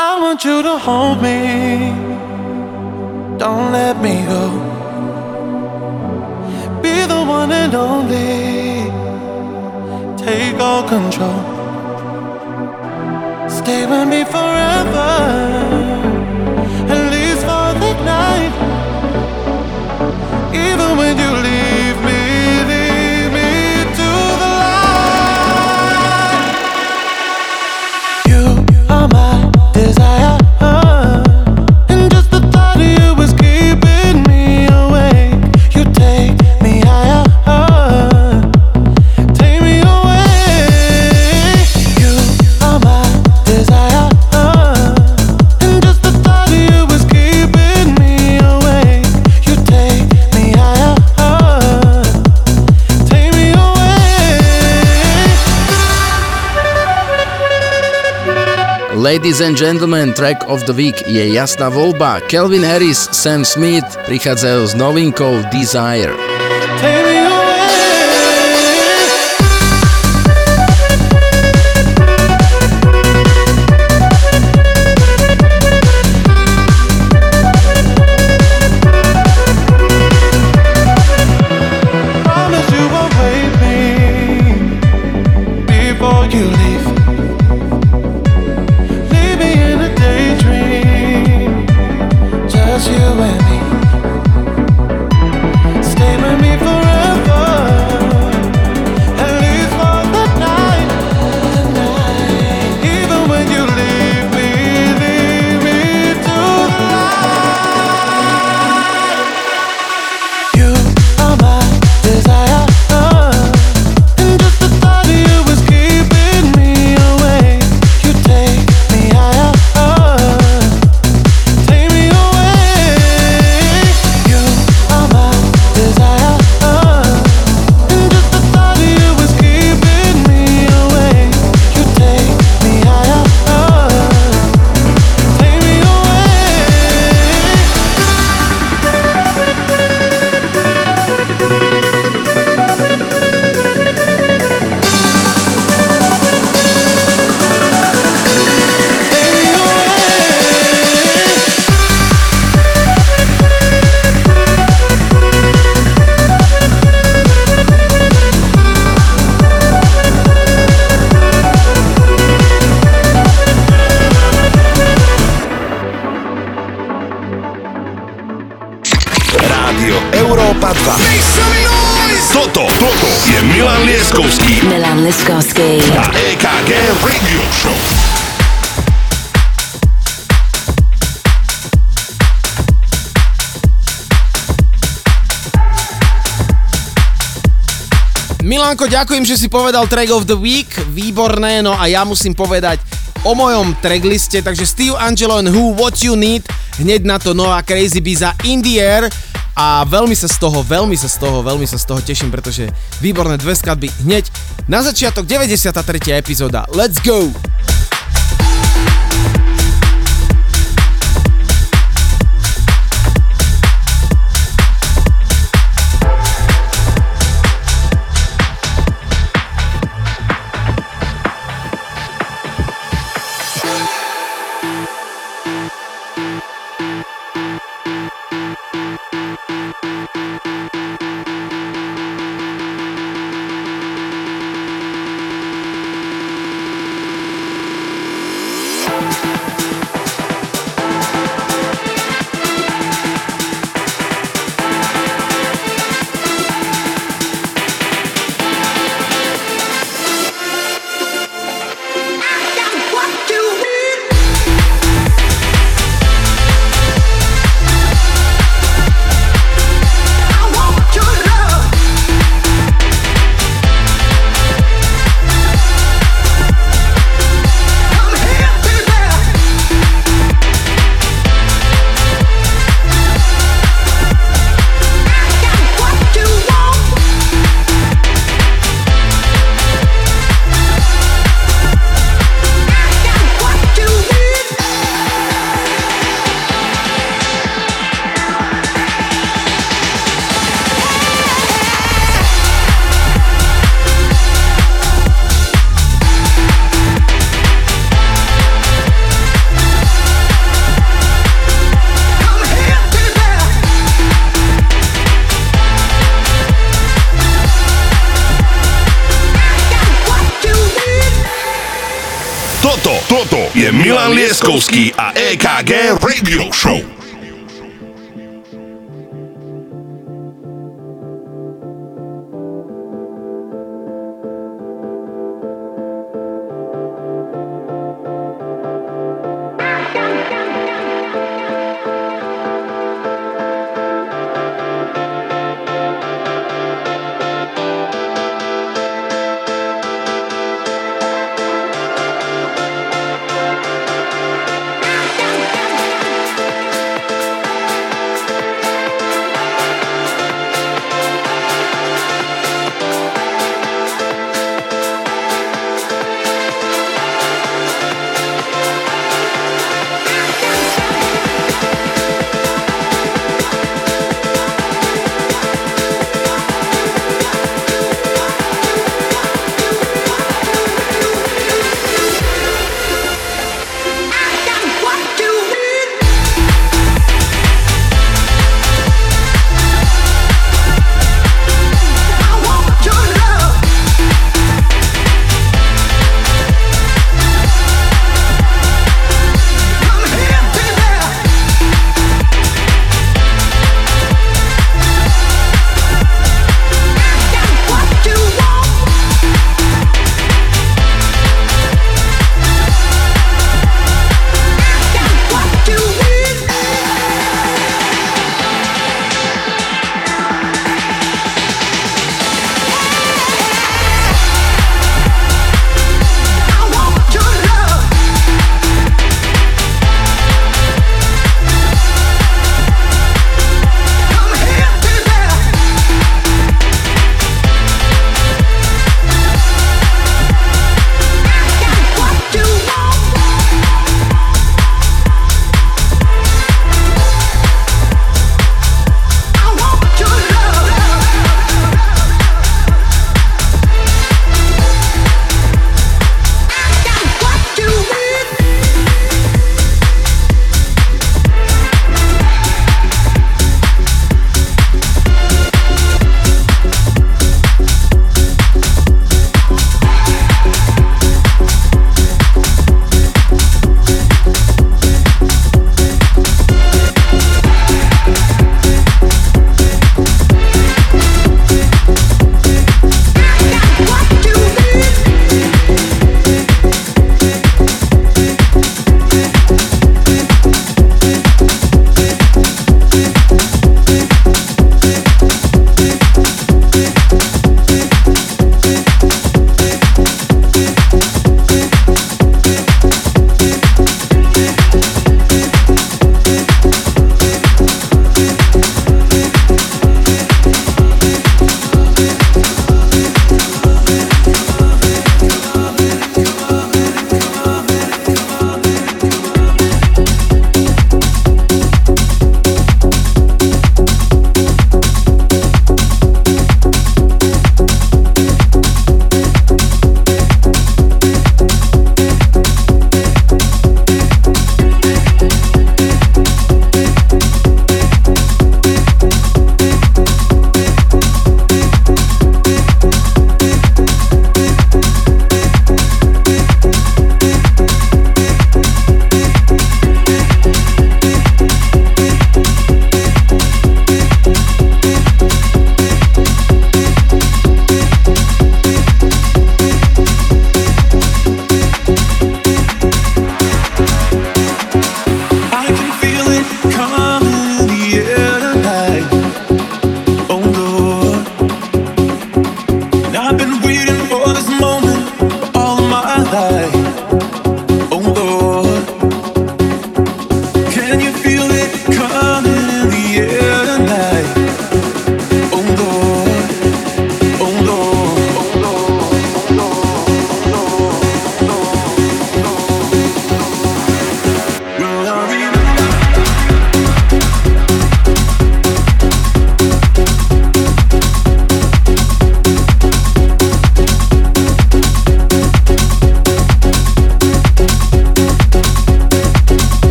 I want you to hold me. Don't let me go. Be the one and only. Take all control. Stay with me forever. At least for the night. Even when you leave Ladies and gentlemen, track of the week je jasná voľba. Kelvin Harris, Sam Smith prichádzajú s novinkou Desire. Take ďakujem, že si povedal track of the week, výborné, no a ja musím povedať o mojom trackliste, takže Steve Angelo and Who, What You Need, hneď na to nová Crazy Biza In The Air a veľmi sa z toho, veľmi sa z toho, veľmi sa z toho teším, pretože výborné dve skladby hneď na začiatok 93. epizóda. Let's go!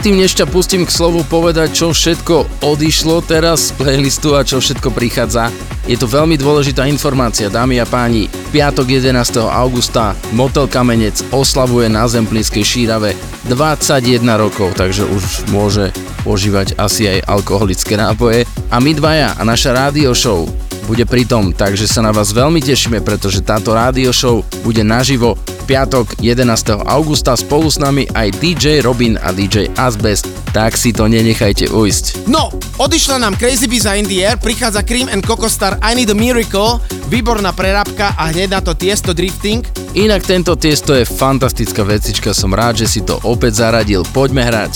Predtým, než ťa pustím k slovu povedať, čo všetko odišlo teraz z playlistu a čo všetko prichádza, je to veľmi dôležitá informácia, dámy a páni. Piatok 11. augusta Motel Kamenec oslavuje na Zemplínskej šírave 21 rokov, takže už môže požívať asi aj alkoholické nápoje. A my dvaja a naša rádio show bude pritom, takže sa na vás veľmi tešíme, pretože táto rádio show bude naživo piatok 11. augusta spolu s nami aj DJ Robin a DJ Asbest, tak si to nenechajte ujsť. No, odišla nám Crazy Biza in the Air, prichádza Cream and Coco Star I Need a Miracle, výborná prerábka a hneď na to Tiesto Drifting. Inak tento Tiesto je fantastická vecička, som rád, že si to opäť zaradil, poďme hrať.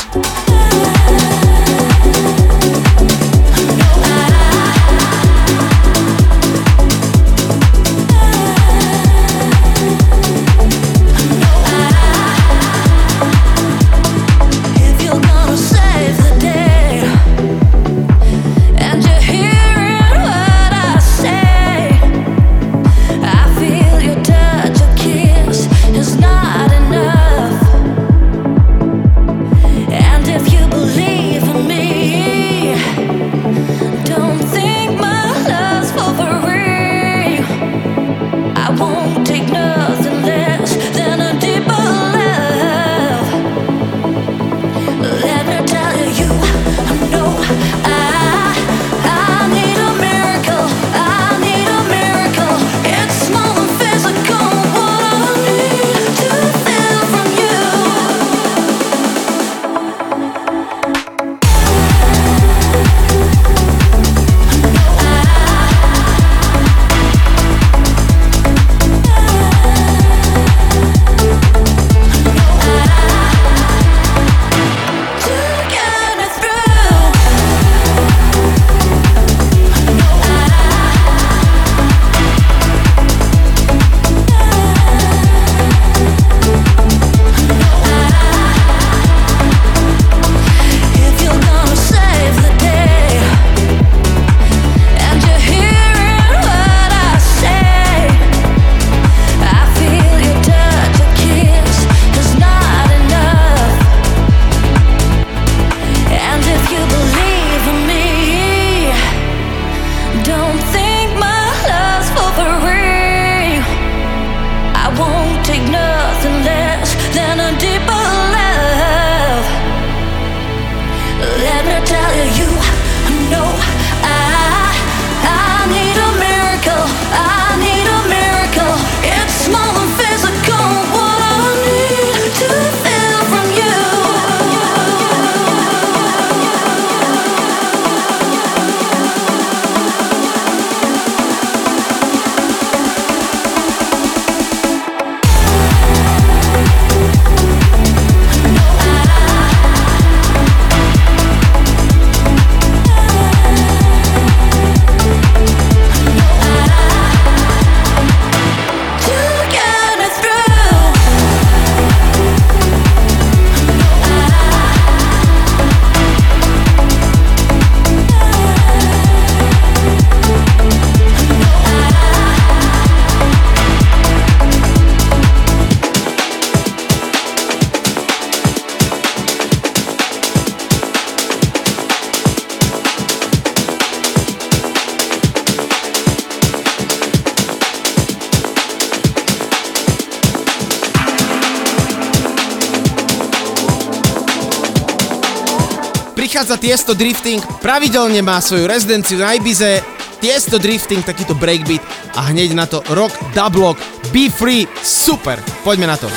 Tiesto Drifting, pravidelne má svoju rezidenciu na Ibize, Tiesto Drifting, takýto breakbeat a hneď na to Rock Dublok, Be Free, super, poďme na to.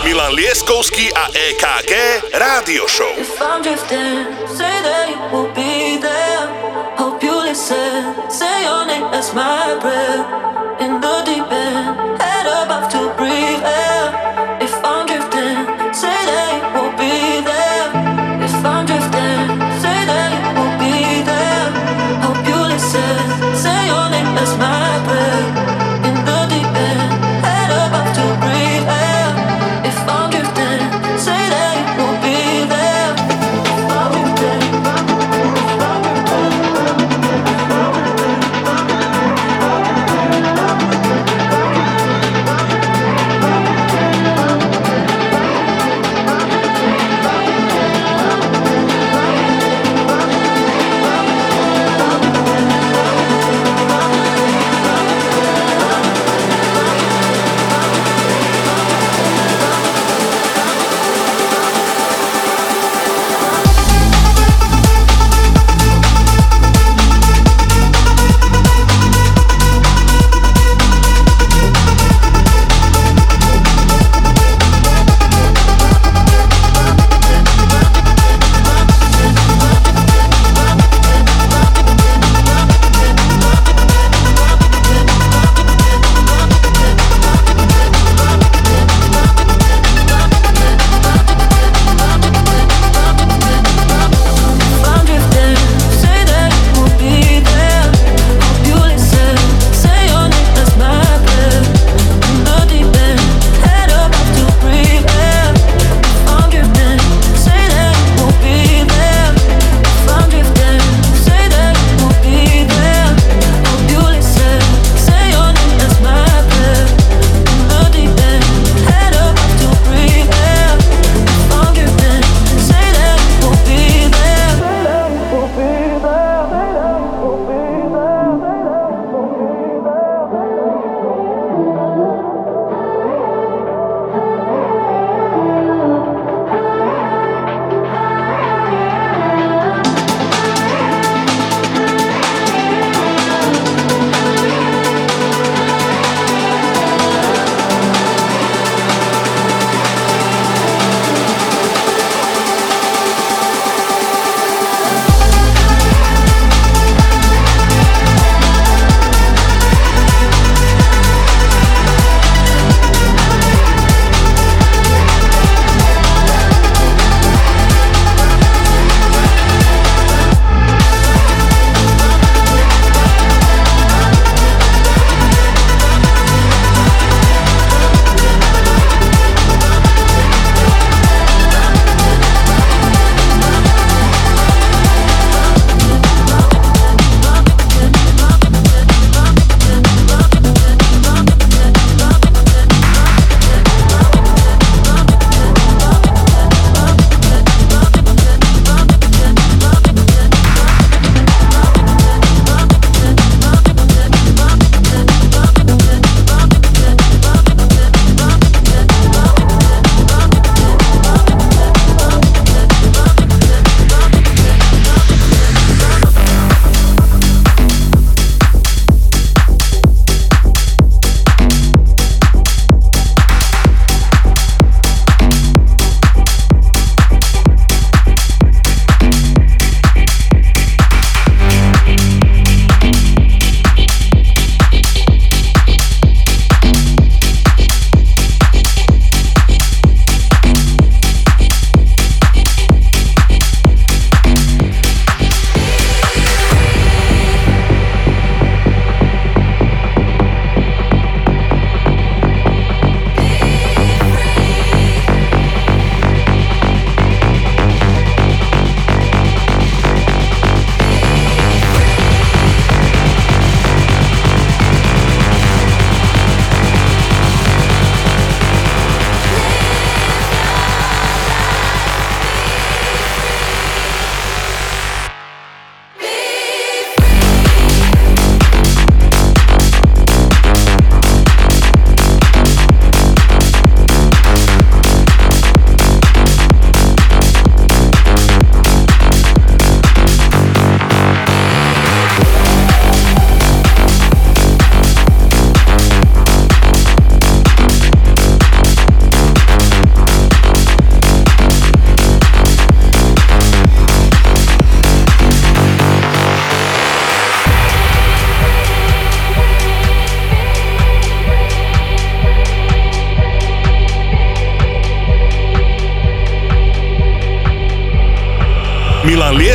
Milan Lieskovský a EKG Rádio Show. If I'm drifting, say that you will be there. Hope you listen, say your name as my breath.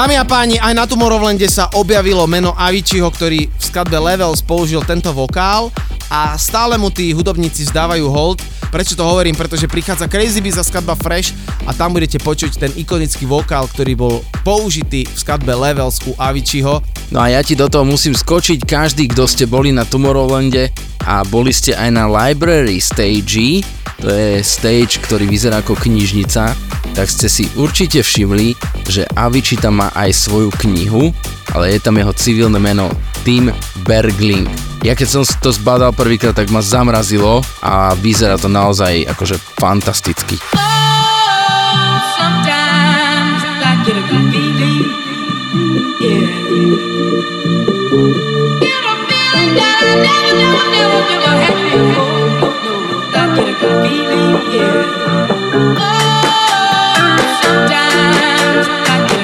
Dámy a páni, aj na Tomorrowlande sa objavilo meno Aviciiho, ktorý v skladbe Levels použil tento vokál a stále mu tí hudobníci zdávajú hold. Prečo to hovorím? Pretože prichádza Crazy Biz za skladba Fresh a tam budete počuť ten ikonický vokál, ktorý bol použitý v skladbe Levels u Aviciiho. No a ja ti do toho musím skočiť, každý, kto ste boli na Tomorrowlande a boli ste aj na Library Stage, to je stage, ktorý vyzerá ako knižnica, tak ste si určite všimli, že Avicii tam má aj svoju knihu, ale je tam jeho civilné meno Tim Bergling. Ja keď som to zbadal prvýkrát, tak ma zamrazilo a vyzerá to naozaj akože fantasticky. Oh sometimes I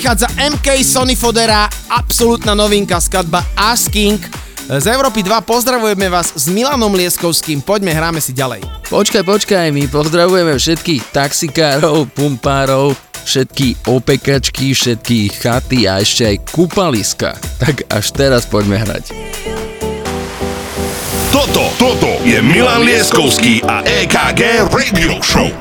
prichádza MK Sony Fodera, absolútna novinka, skladba Asking. Z Európy 2 pozdravujeme vás s Milanom Lieskovským, poďme, hráme si ďalej. Počkaj, počkaj, my pozdravujeme všetkých taxikárov, pumpárov, všetky opekačky, všetky chaty a ešte aj kúpaliska. Tak až teraz poďme hrať. Toto, toto je Milan Lieskovský a EKG Radio Show.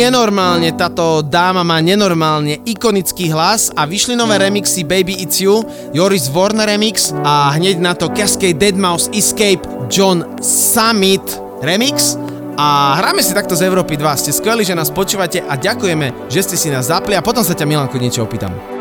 Nenormálne, táto dáma má nenormálne ikonický hlas a vyšli nové remixy Baby It's You, Joris Warner remix a hneď na to Cascade Deadmau5 Escape John Summit remix a hráme si takto z Európy 2. Ste skvelí, že nás počúvate a ďakujeme, že ste si nás zapli a potom sa ťa Milanko niečo opýtam.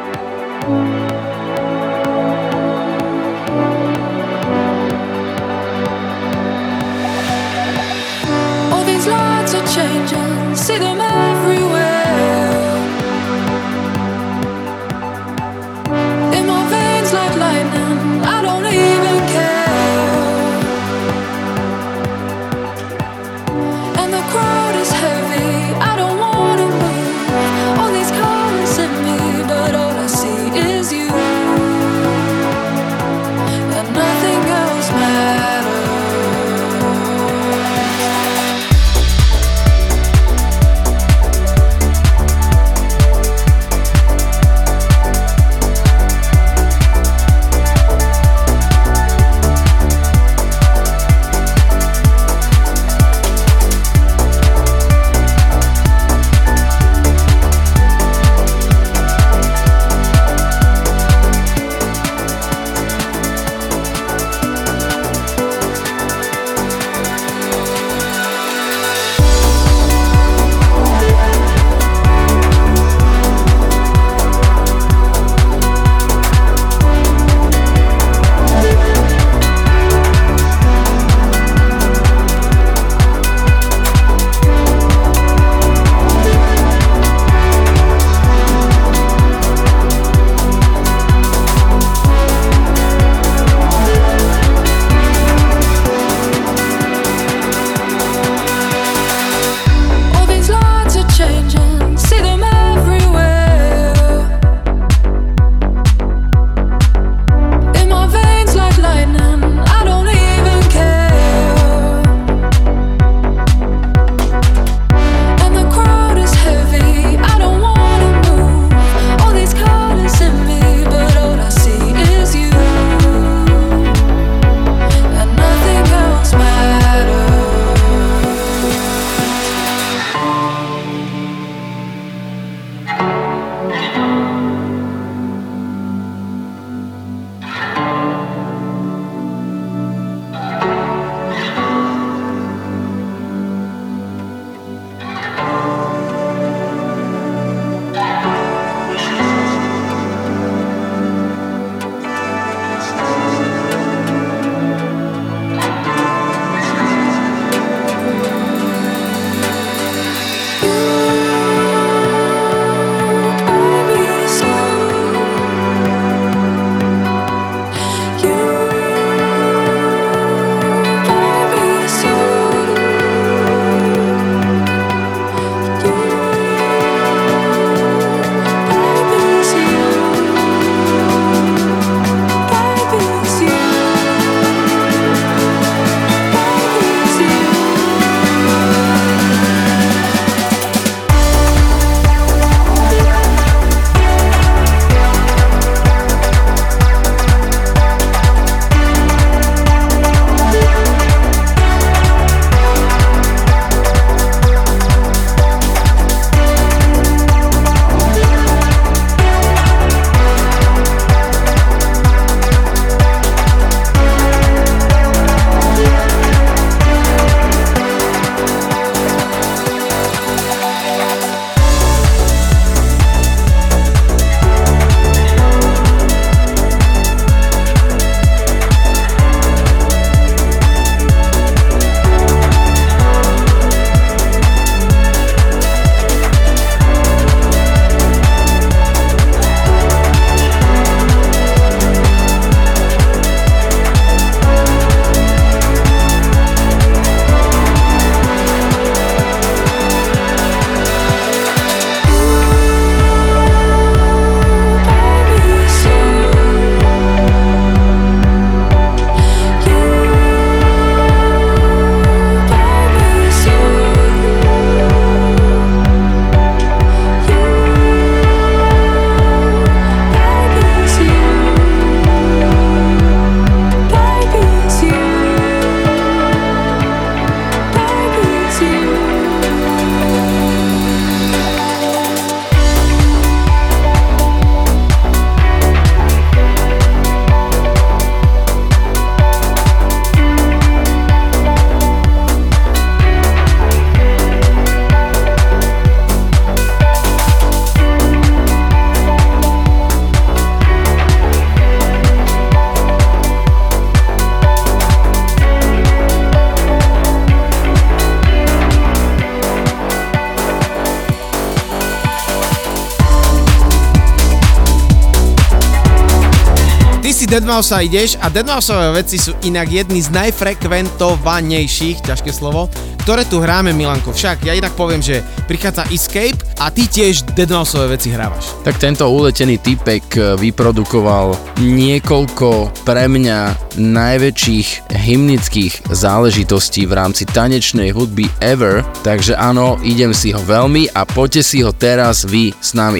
Deadmau5 ideš a Deadmau5 veci sú inak jedny z najfrekventovanejších, ťažké slovo, ktoré tu hráme, Milanko. Však ja inak poviem, že prichádza Escape a ty tiež Deadmau5 veci hrávaš. Tak tento uletený typek eh, vyprodukoval niekoľko pre mňa najväčších hymnických záležitostí v rámci tanečnej hudby ever, takže áno, idem si ho veľmi a poďte si ho teraz vy s nami.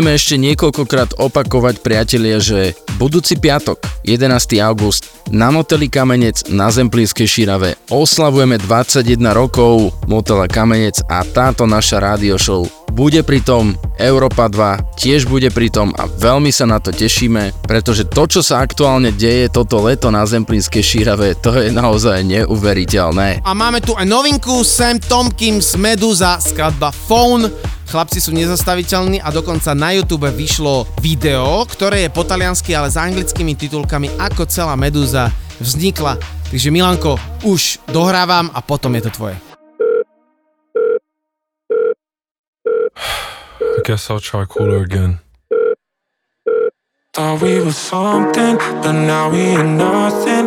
Budeme ešte niekoľkokrát opakovať, priatelia, že budúci piatok, 11. august, na moteli Kamenec na Zemplínskej Šírave oslavujeme 21 rokov motela Kamenec a táto naša rádio show bude pri tom, Európa 2 tiež bude pri tom a veľmi sa na to tešíme, pretože to, čo sa aktuálne deje toto leto na Zemplínskej šírave, to je naozaj neuveriteľné. A máme tu aj novinku Sam Tomkins Meduza, skladba Phone. Chlapci sú nezastaviteľní a dokonca na YouTube vyšlo video, ktoré je po taliansky, ale s anglickými titulkami ako celá Meduza vznikla. Takže Milanko, už dohrávam a potom je to tvoje. I guess I'll try cooler again. Thought we were something, but now we are nothing.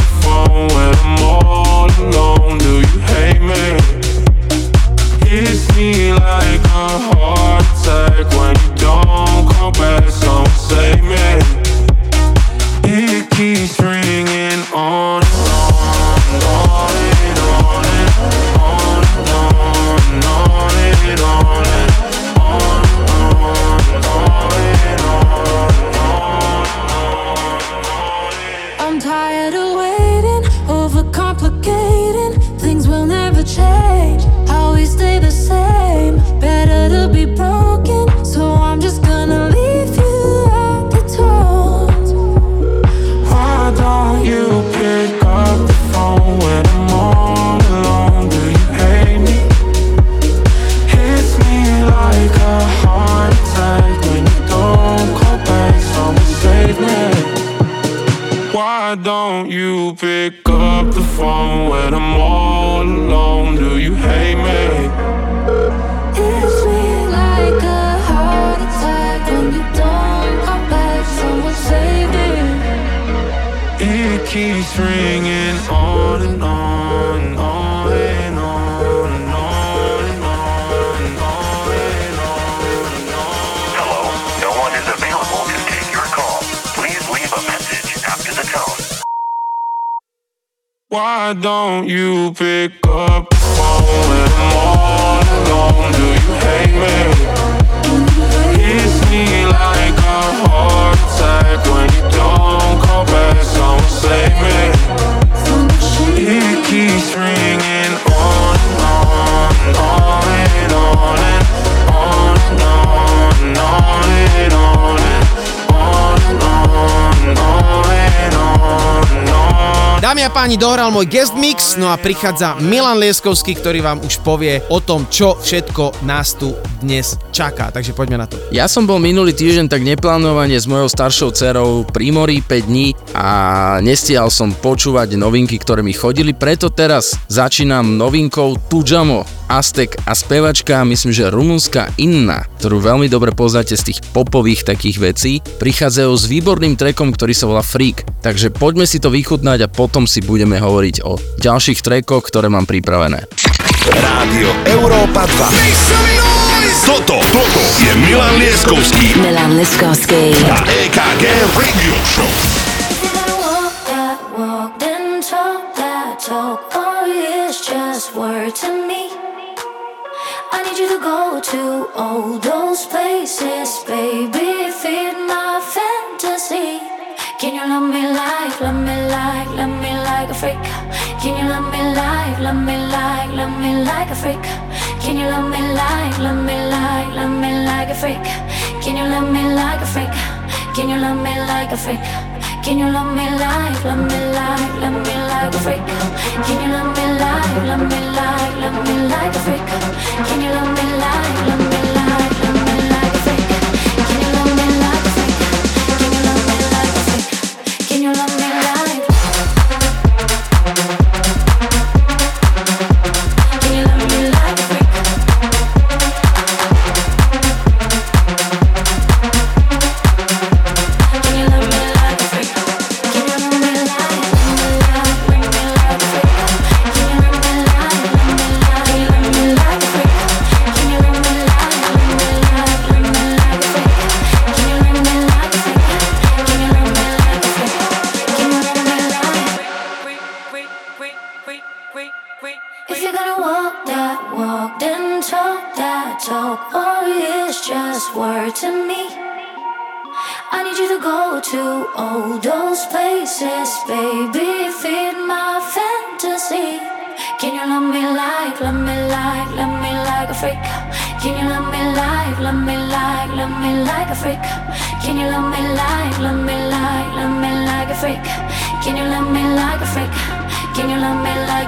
when I'm all alone? Do you hate me? Me like a heart attack when you don't come back. Someone save me. Dámy a páni, dohral môj guest mix, no a prichádza Milan Lieskovský, ktorý vám už povie o tom, čo všetko nás tu dnes čaká. Takže poďme na to. Ja som bol minulý týždeň tak neplánovane s mojou staršou dcerou pri mori 5 dní a nestial som počúvať novinky, ktoré mi chodili, preto teraz začínam novinkou Tujamo, Aztek a spevačka, myslím, že rumunská Inna, ktorú veľmi dobre poznáte z tých popových takých vecí, prichádzajú s výborným trekom, ktorý sa volá Freak. Takže poďme si to vychutnať a potom si budeme hovoriť o ďalších trekoch, ktoré mám pripravené. Rádio Európa 2. Toto, toto je Milan Lieskovský Milan Liskovský. a EKG Radio Show. To go to all those places, baby, feed my fantasy. Can you love me like, love me like, love me like a freak? Can you love me like, love me like, love me like a freak? Can you love me like, love me like, love me like a freak? Can you love me like a freak? Can you love me like a freak? Can you love me like, love me like, love me like a freak? Can you love me like, love me like, love me like a freak? Can you love me like, love me like, love me like a freak? Can you love me like a freak? Can you love me like a freak? Can you love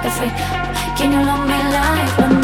the. Can you love me like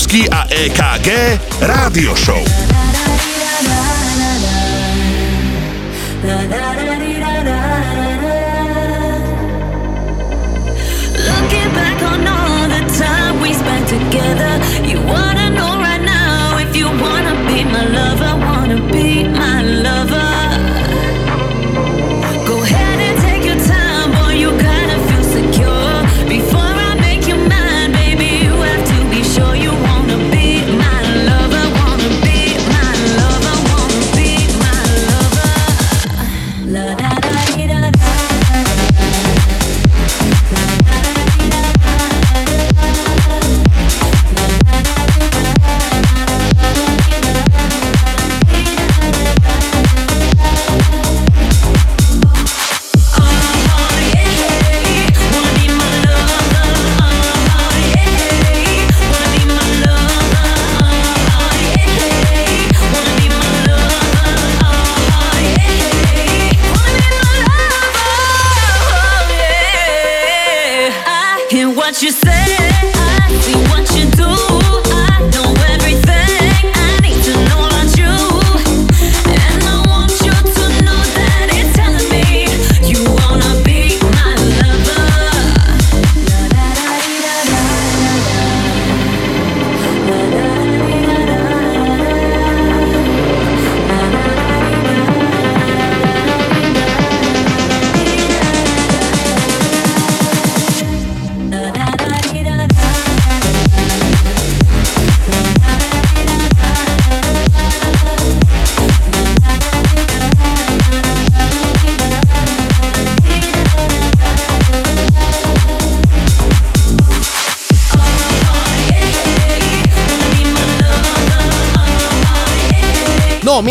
Liptovský a EKG Rádio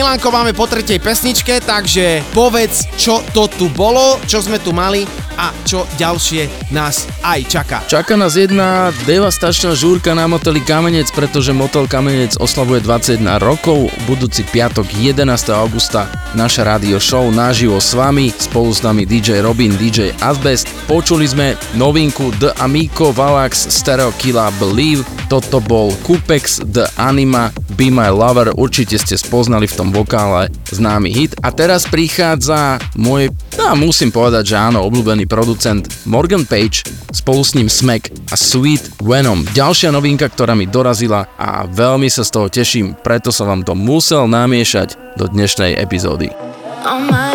Milánko, máme po tretej pesničke, takže povedz, čo to tu bolo, čo sme tu mali a čo ďalšie nás aj čaká. Čaká nás jedna devastačná žúrka na moteli Kamenec, pretože motel Kamenec oslavuje 21 rokov. Budúci piatok 11. augusta naša rádio show naživo s vami, spolu s nami DJ Robin, DJ Asbest. Počuli sme novinku The Amico Valax Stereo Killa Believe, toto bol Kupex The Anima Be My Lover, určite ste spoznali v tom vokále známy hit. A teraz prichádza môj, no musím povedať, že áno, obľúbený producent Morgan Page, spolu s ním Smack a Sweet Venom. Ďalšia novinka, ktorá mi dorazila a veľmi sa z toho teším, preto som vám to musel namiešať do dnešnej epizódy. Oh my,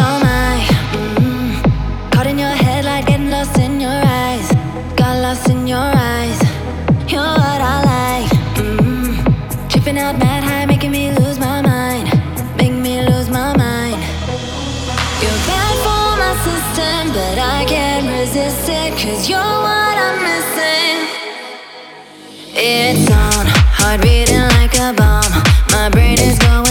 Out mad high, making me lose my mind. Make me lose my mind. You're bad for my system, but I can't resist it. Cause you're what I'm missing. It's on, heart beating like a bomb. My brain is going.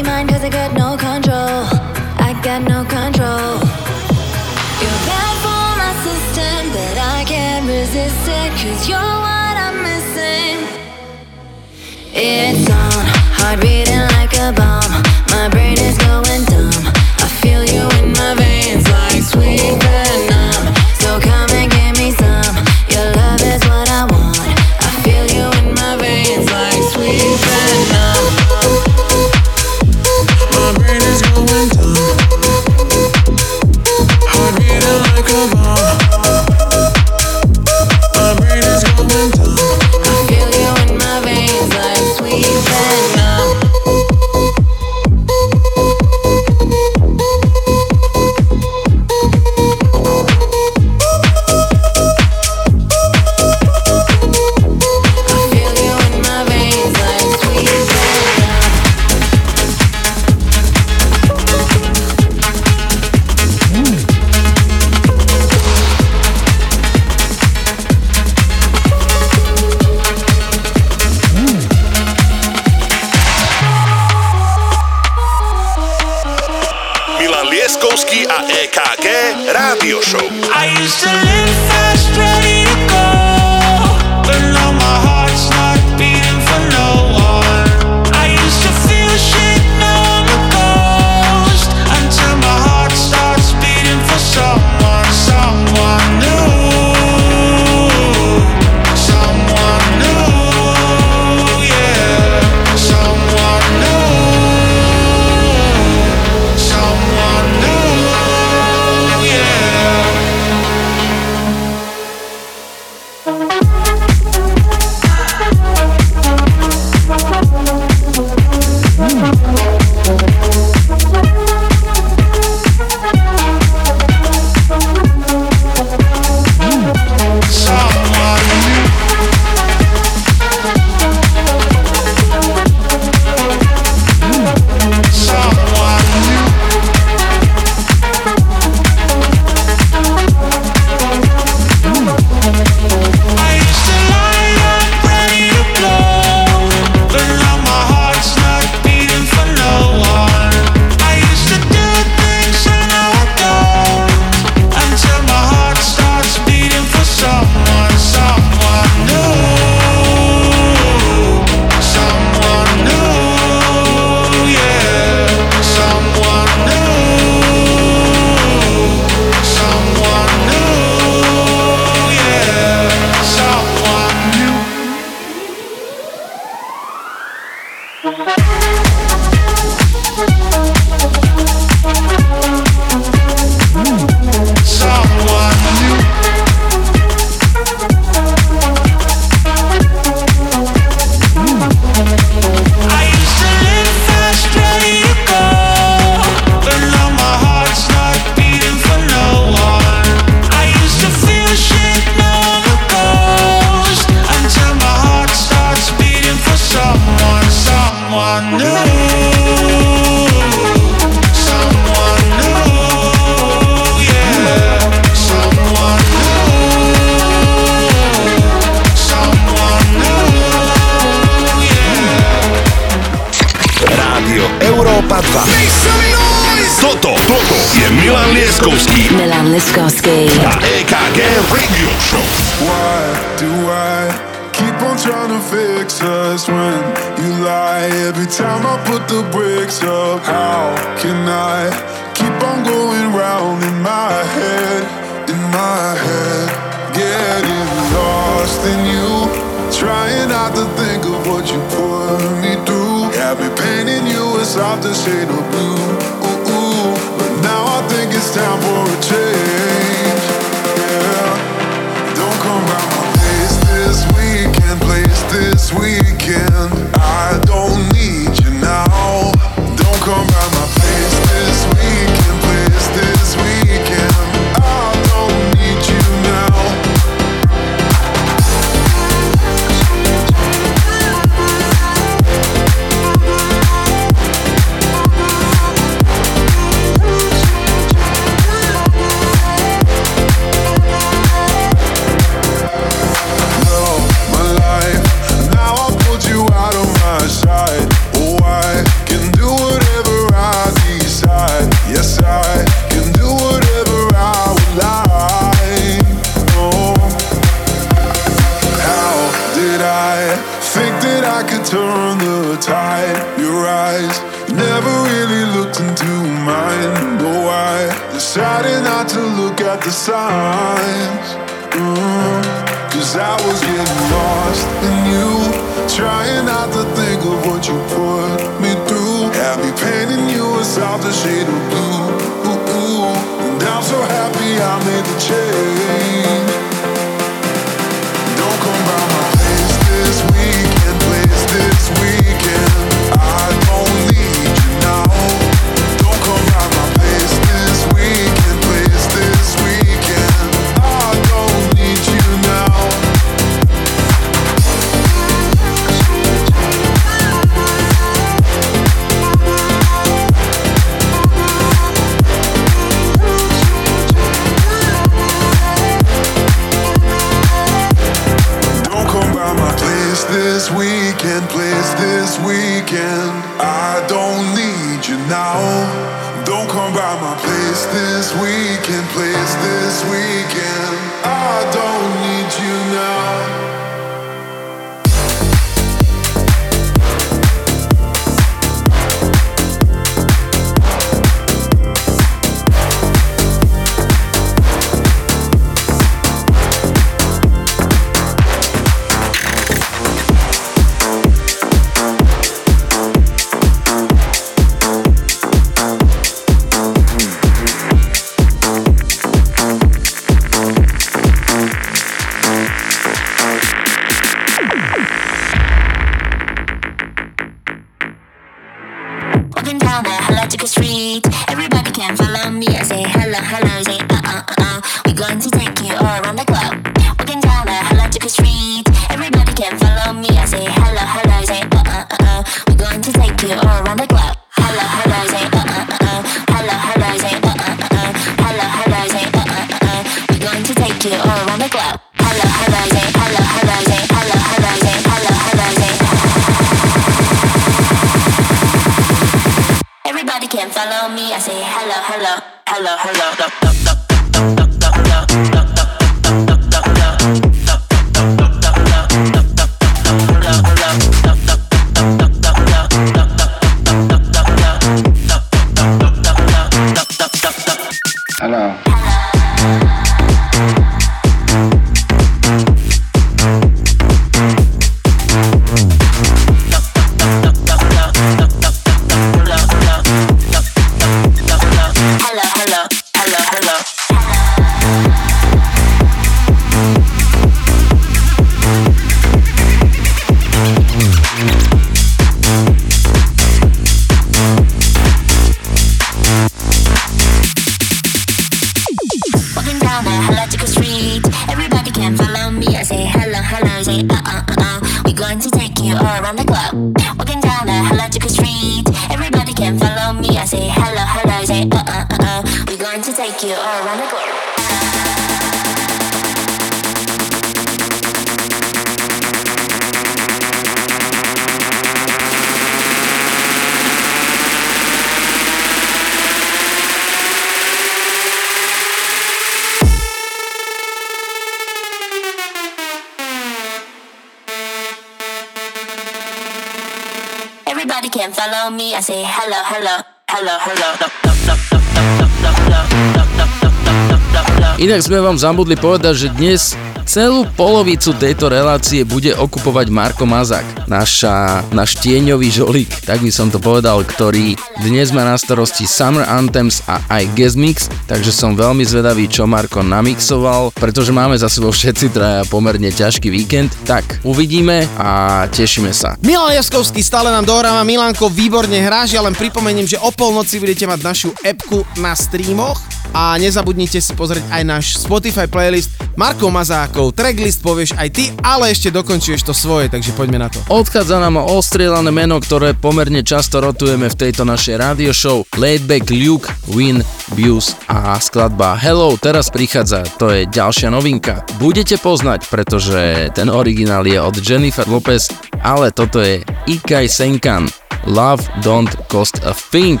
Sme vám zabudli povedať, že dnes celú polovicu tejto relácie bude okupovať Marko Mazak, naša, náš tieňový žolík, tak by som to povedal, ktorý dnes má na starosti Summer Anthems a aj Guest Mix, takže som veľmi zvedavý, čo Marko namixoval, pretože máme za sebou všetci traja pomerne ťažký víkend, tak uvidíme a tešíme sa. Milan Jaskovský stále nám dohráva, Milanko výborne hráš, ja len pripomeniem, že o polnoci budete mať našu appku na streamoch a nezabudnite si pozrieť aj náš Spotify playlist Marko Mazákov, tracklist povieš aj ty, ale ešte dokončuješ to svoje, takže poďme na to. Odchádza nám ostrielané meno, ktoré pomerne často rotujeme v tejto našej radio show Laidback Luke, Win, Buse a skladba Hello teraz prichádza, to je ďalšia novinka. Budete poznať, pretože ten originál je od Jennifer Lopez, ale toto je Ikai Senkan. Love don't cost a thing.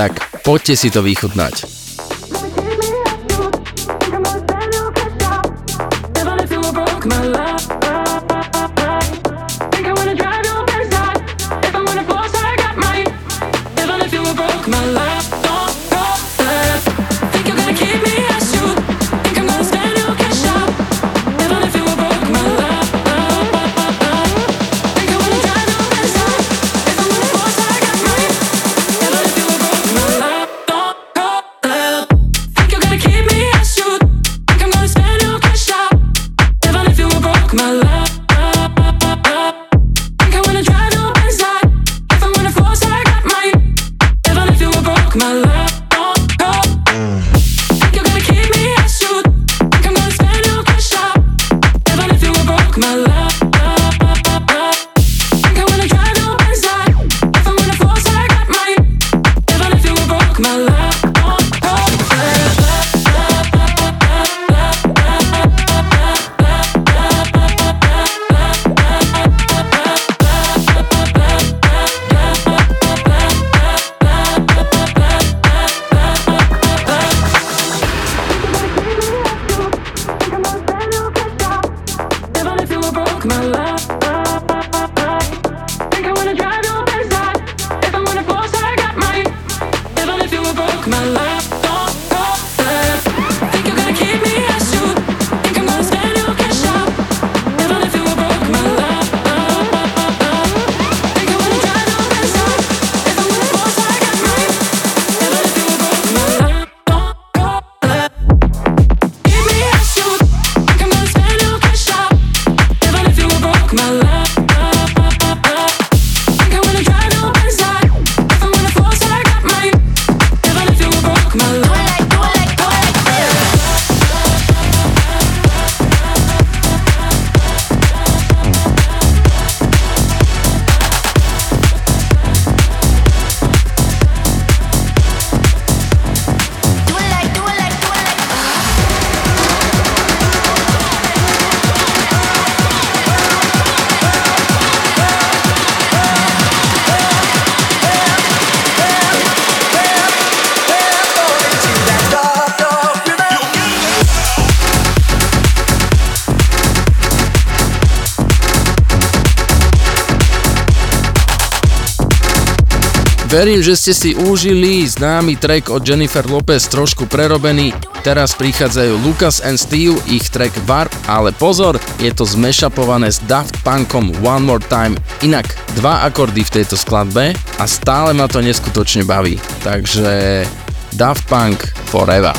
Tak poďte si to vychutnať. Verím, že ste si užili známy track od Jennifer Lopez trošku prerobený. Teraz prichádzajú Lucas and Steve, ich track Warp, ale pozor, je to zmešapované s Daft Punkom One More Time. Inak dva akordy v tejto skladbe a stále ma to neskutočne baví. Takže Daft Punk Forever.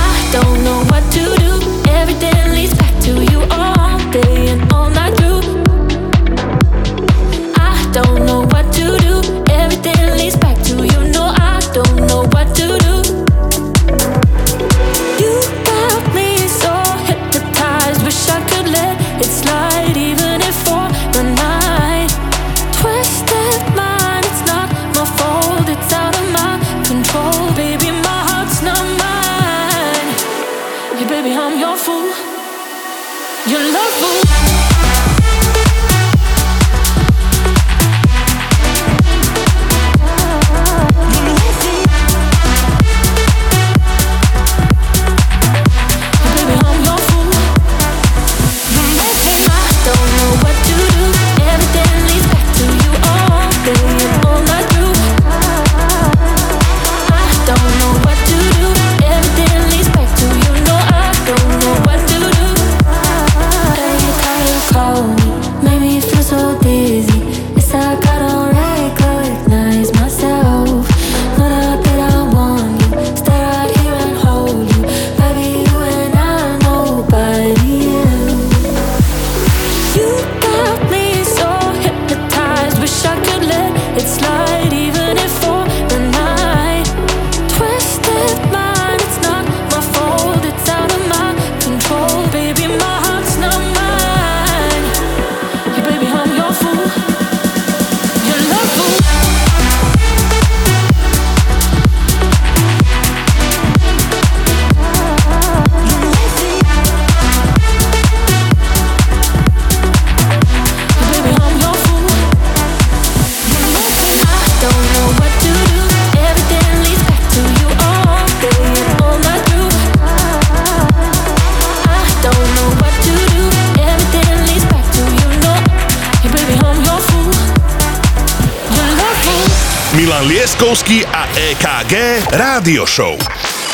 Rádio show.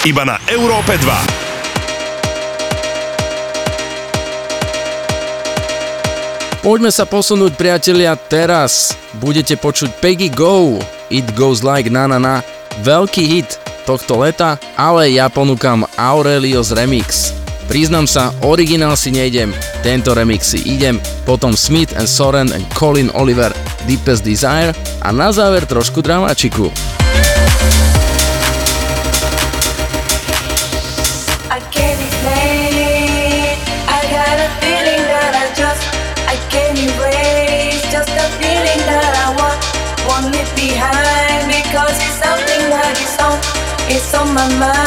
Iba na Európe 2. Poďme sa posunúť, priatelia, teraz. Budete počuť Peggy Go, It Goes Like Na Na Na, veľký hit tohto leta, ale ja ponúkam Aurelios Remix. Priznam sa, originál si nejdem, tento remix si idem, potom Smith and Soren and Colin Oliver, Deepest Desire a na záver trošku dramačiku. on my mind.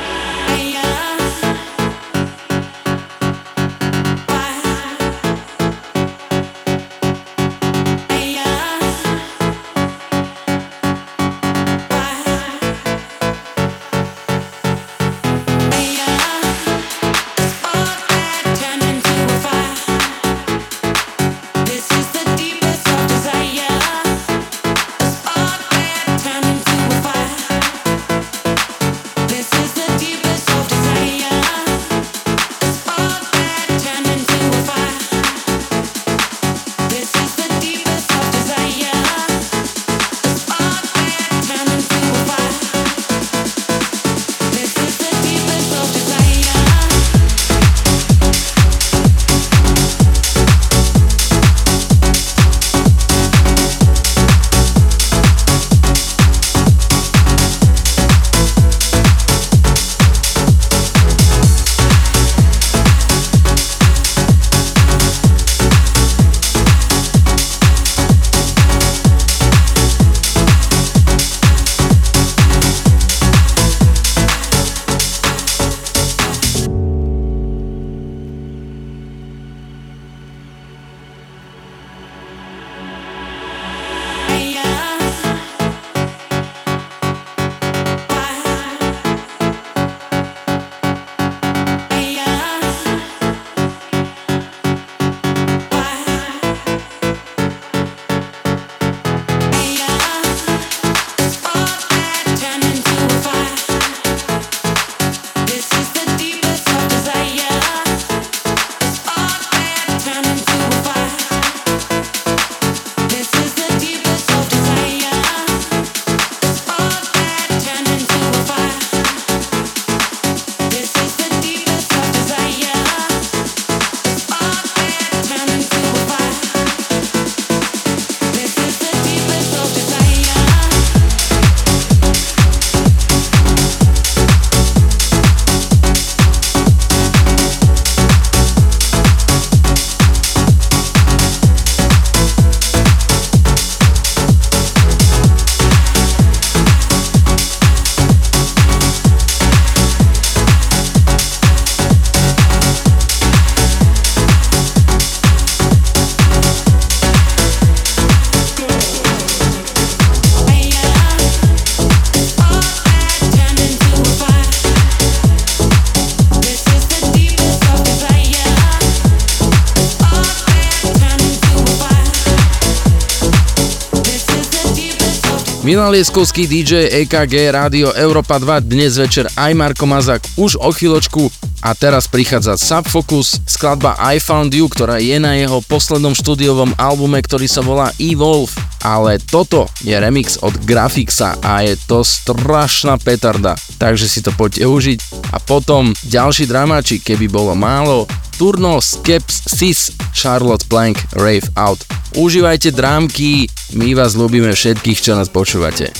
Milan Lieskovský DJ EKG Rádio Európa 2 dnes večer aj Marko Mazak už o chvíľočku. A teraz prichádza Subfocus, skladba I Found You, ktorá je na jeho poslednom štúdiovom albume, ktorý sa volá Evolve, ale toto je remix od Grafixa a je to strašná petarda, takže si to poďte užiť. A potom ďalší dramáči, keby bolo málo, Turno Skeps Sis Charlotte Plank Rave Out. Užívajte drámky, my vás ľúbime všetkých, čo nás počúvate.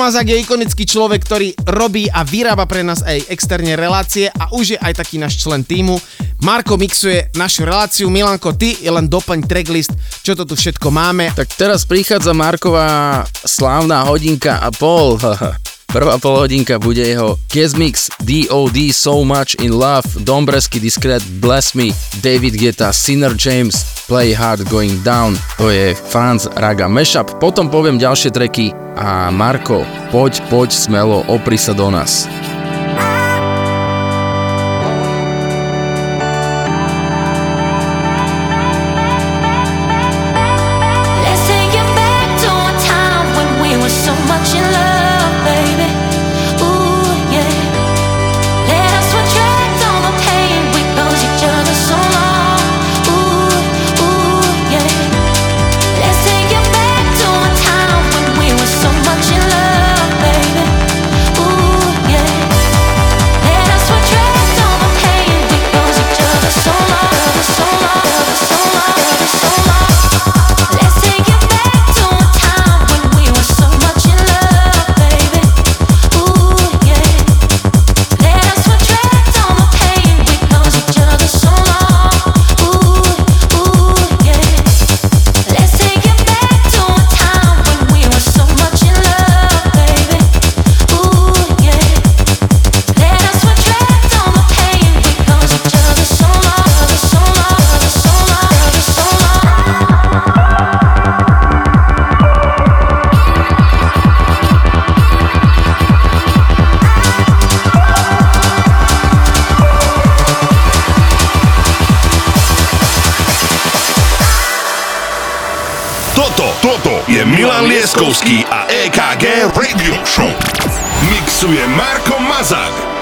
Tomazák je ikonický človek, ktorý robí a vyrába pre nás aj externé relácie a už je aj taký náš člen týmu. Marko mixuje našu reláciu, Milanko, ty je len doplň tracklist, čo to tu všetko máme. Tak teraz prichádza Marková slávna hodinka a pol. Prvá polhodinka bude jeho Guess D.O.D. So Much In Love, Dombresky Discret, Bless Me, David Geta, Sinner James, Play Hard Going Down, to je Fans Raga Mashup. Potom poviem ďalšie treky a Marko, poď, poď smelo, opri sa do nás. EKG Radio Show. Mixuje Marko Mazak.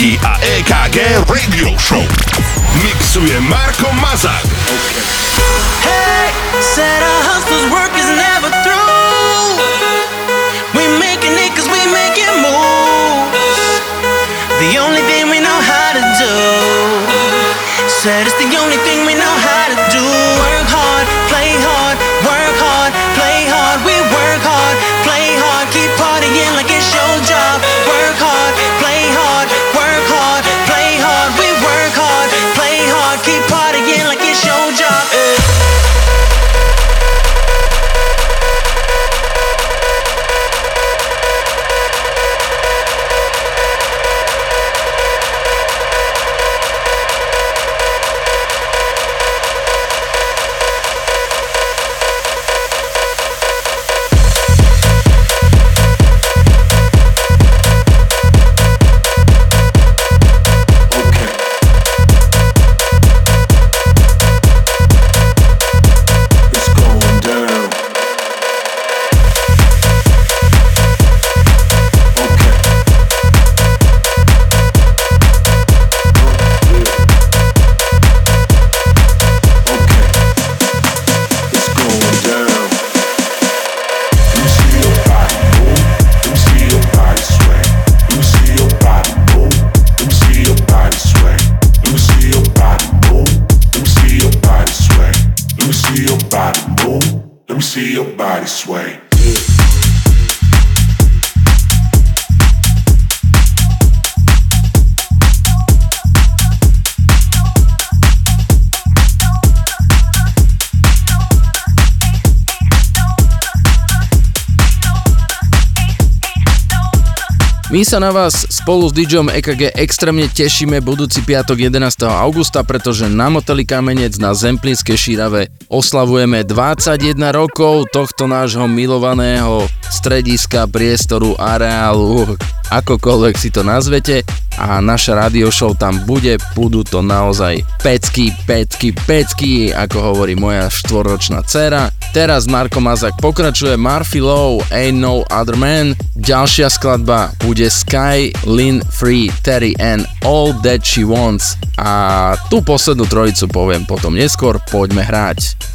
Lieskovský a EKG Radio Show. My sa na vás spolu s DJom EKG extrémne tešíme. Budúci piatok 11. augusta, pretože na moteli Kamenec na Zemplínskej šírave. Oslavujeme 21 rokov tohto nášho milovaného strediska, priestoru, areálu, akokoľvek si to nazvete. A naša radio show tam bude, budú to naozaj pecky, pecky, pecky, ako hovorí moja štvoročná dcera. Teraz Marko Mazak pokračuje. Murphy Low, Ain't No Other Man, ďalšia skladba bude Sky, Lynn Free, Terry and All That She Wants a tú poslednú trojicu poviem potom neskôr, poďme hrať.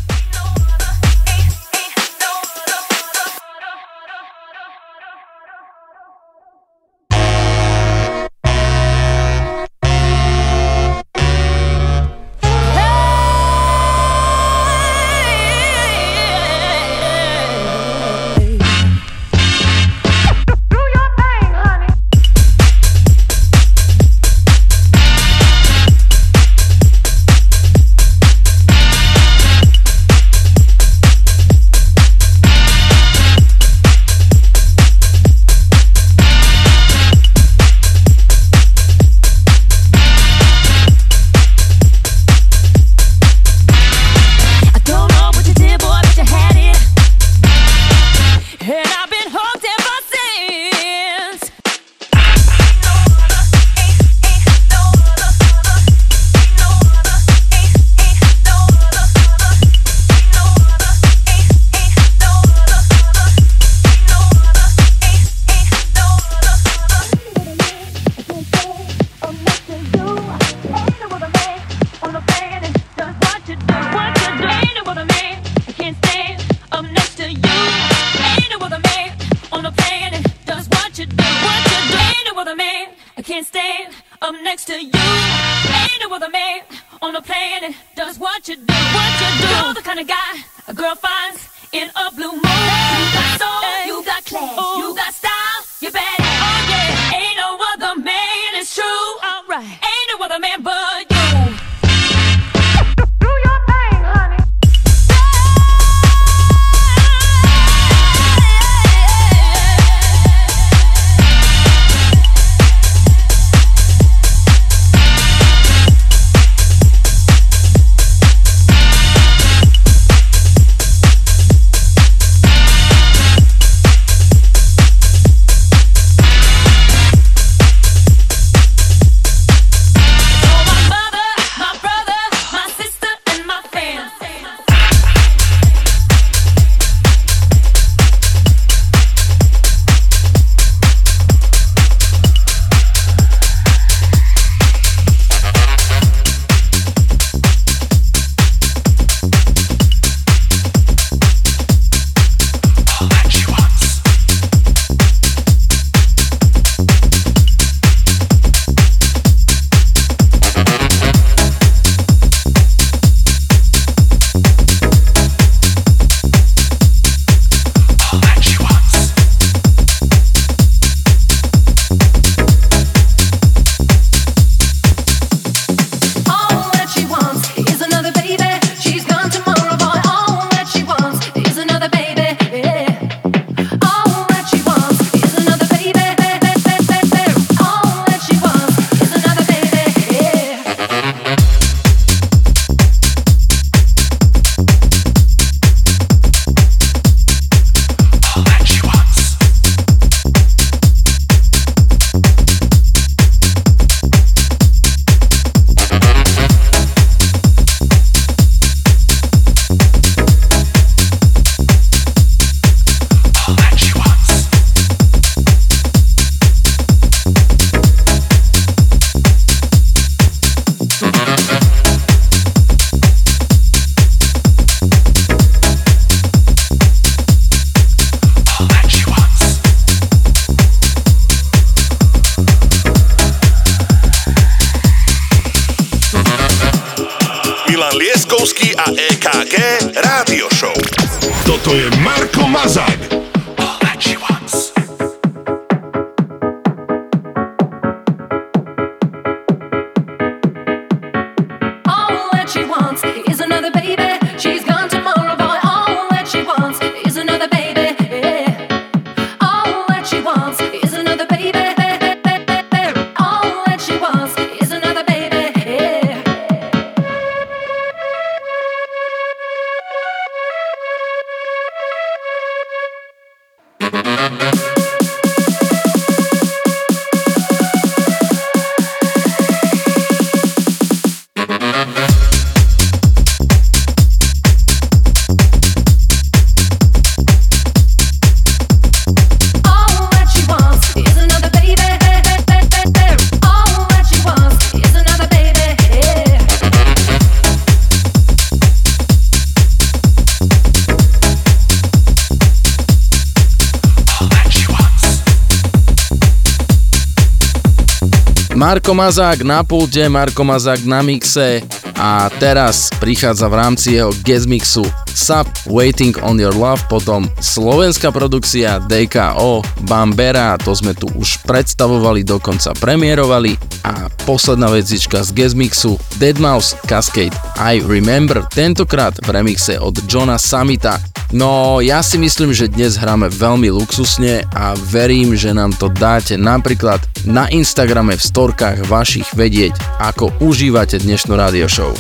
Marko Mazák na pulte, Marko Mazák na mixe. A teraz prichádza v rámci jeho guest mixu Sub Waiting on Your Love, potom slovenská produkcia DKO Bambera, to sme tu už predstavovali, dokonca premiérovali. A posledná vecička z guest mixu Deadmau5 Cascade. I Remember, tentokrát v remixe od Johna Samita. No, ja si myslím, že dnes hráme veľmi luxusne a verím, že nám to dáte. Napríklad na Instagrame v storkách vašich vedieť, ako užívate dnešnú radio show.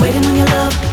Waiting on your love.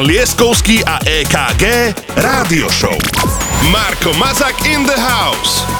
Milan Lieskovský a EKG Rádio Show. Marko Mazak in the house.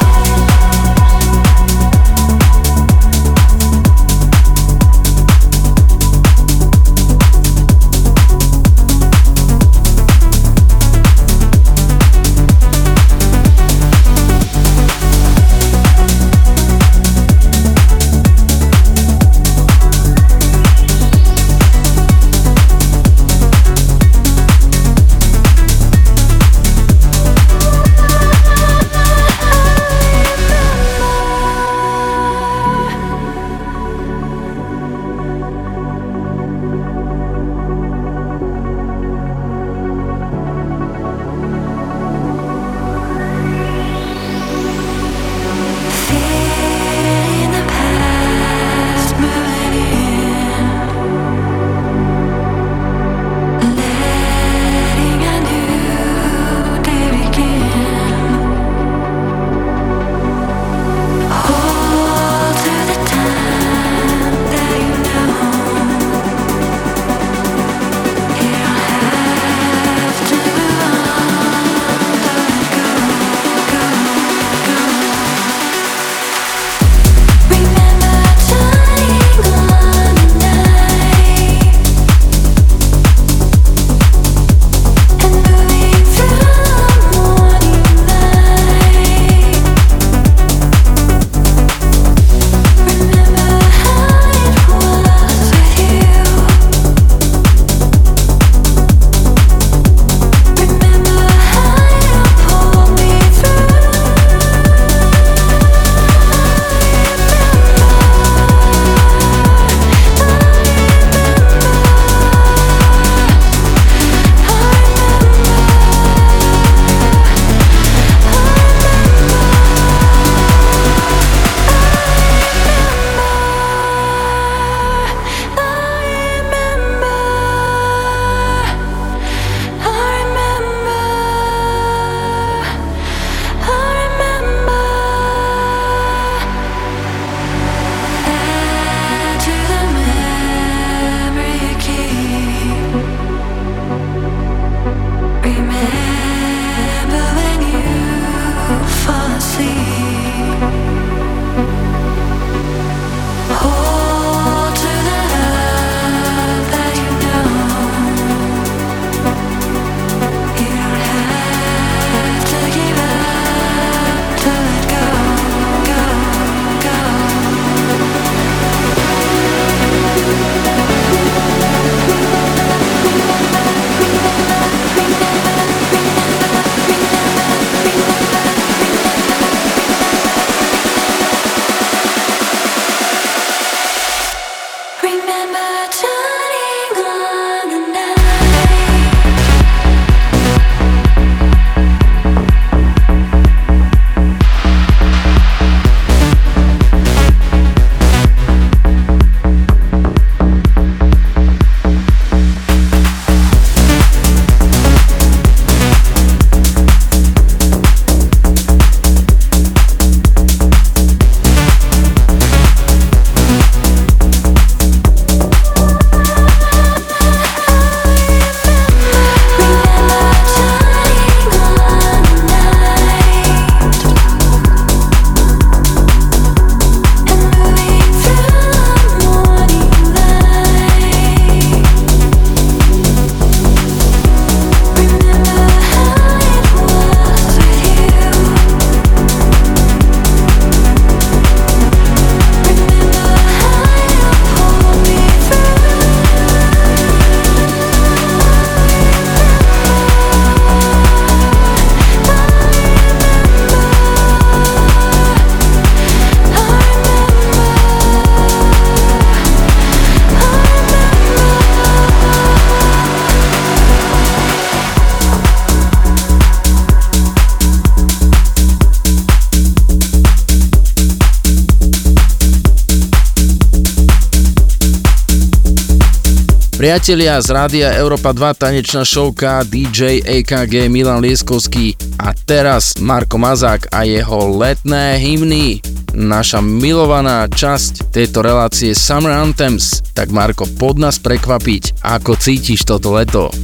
Priatelia z rádia Európa 2, tanečná šovka DJ AKG Milan Lieskovský a teraz Marko Mazák a jeho letné hymny. Naša milovaná časť tejto relácie Summer Anthems. Tak Marko, pod nás prekvapiť, ako cítiš toto leto.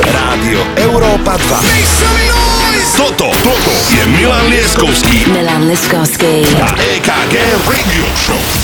Rádio Európa 2 Toto, toto je Milan Lieskovský Milan Lieskovský a EKG Radio Show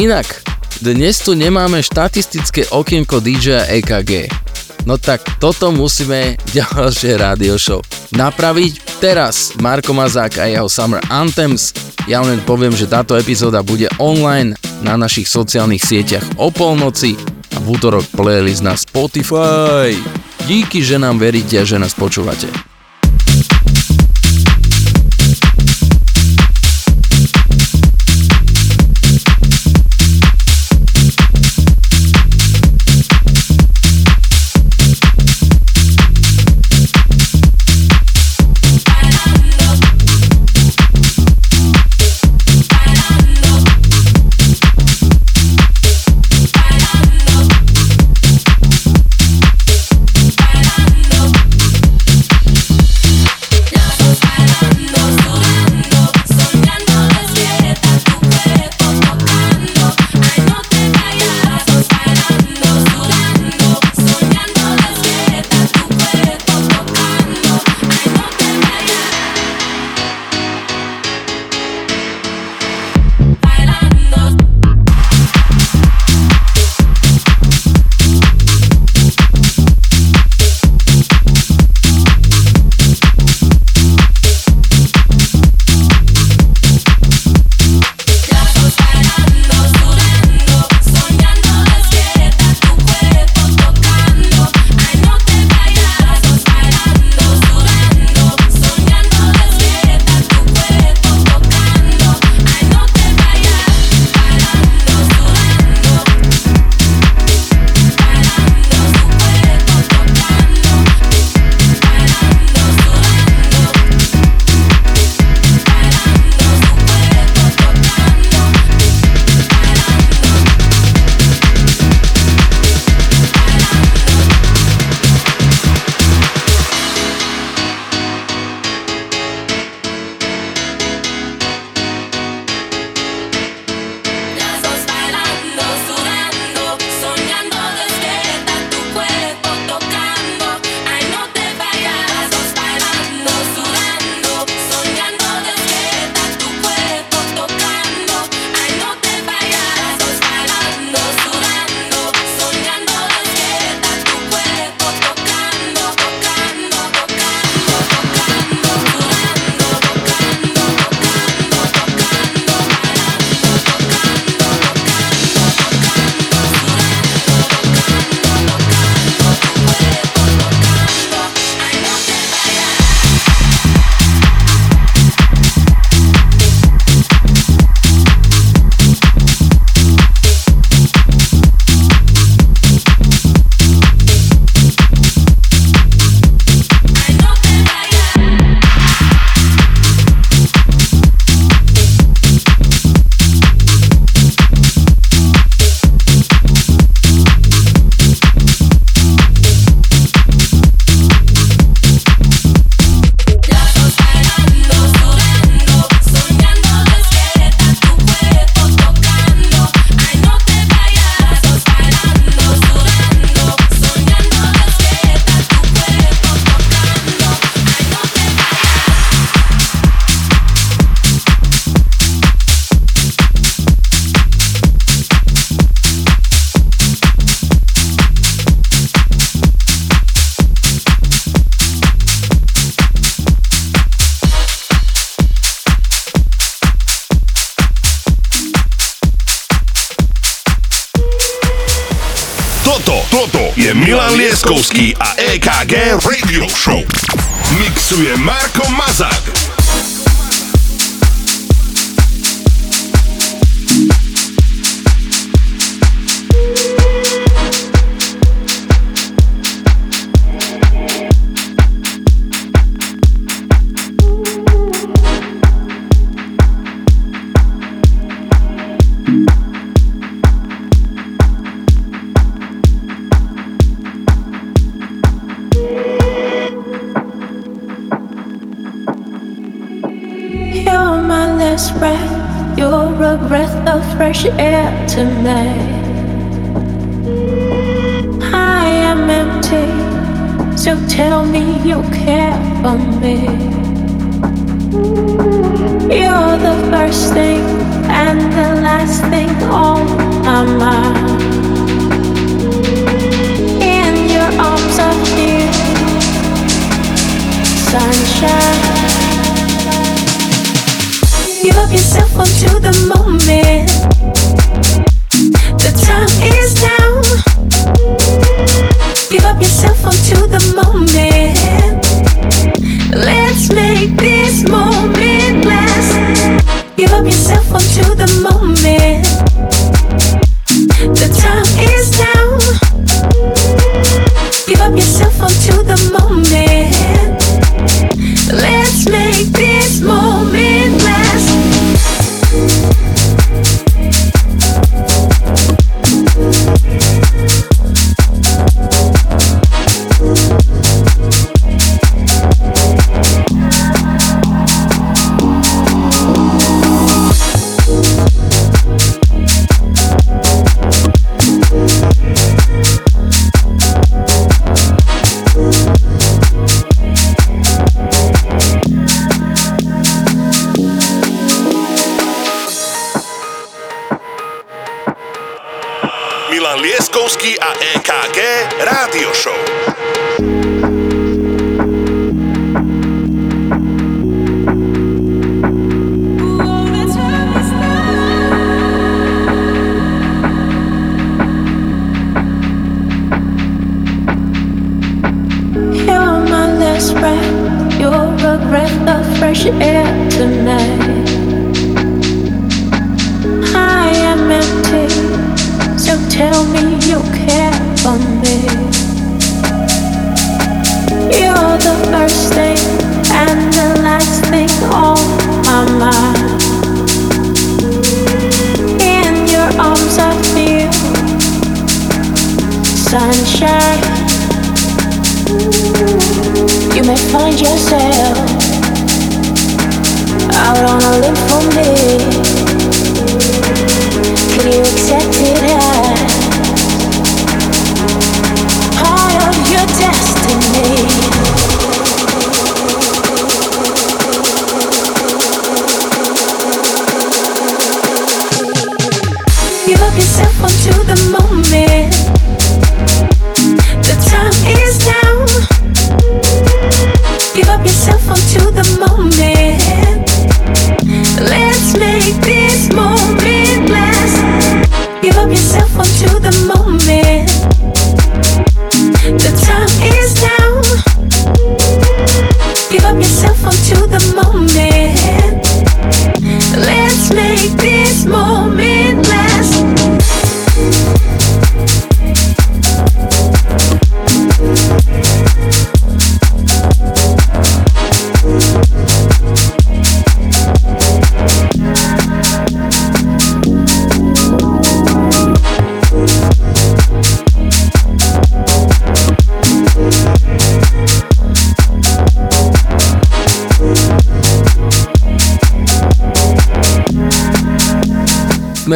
Inak, dnes tu nemáme štatistické okienko DJ EKG. No tak toto musíme ďalšie rádio show napraviť. Teraz Marko Mazák a jeho Summer Anthems. Ja len poviem, že táto epizóda bude online na našich sociálnych sieťach o polnoci a v útorok playlist na Spotify. Díky, že nám veríte a že nás počúvate.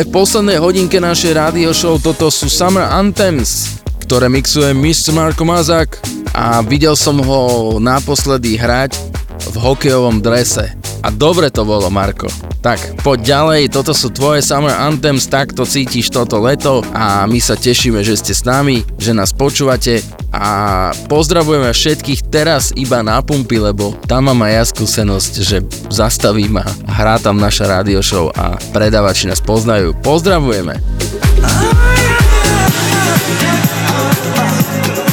v poslednej hodinke našej rádio show toto sú Summer Anthems, ktoré mixuje Mr. Marko Mazák a videl som ho naposledy hrať v hokejovom drese. A dobre to bolo, Marko. Tak, poď ďalej, toto sú tvoje Summer Anthems, takto cítiš toto leto a my sa tešíme, že ste s nami, že nás počúvate a pozdravujeme všetkých teraz iba na pumpy, lebo tam mám aj ja skúsenosť, že zastavím a hrá tam naša radio show a Predavači nás poznajú. Pozdravujeme. Oh, yeah.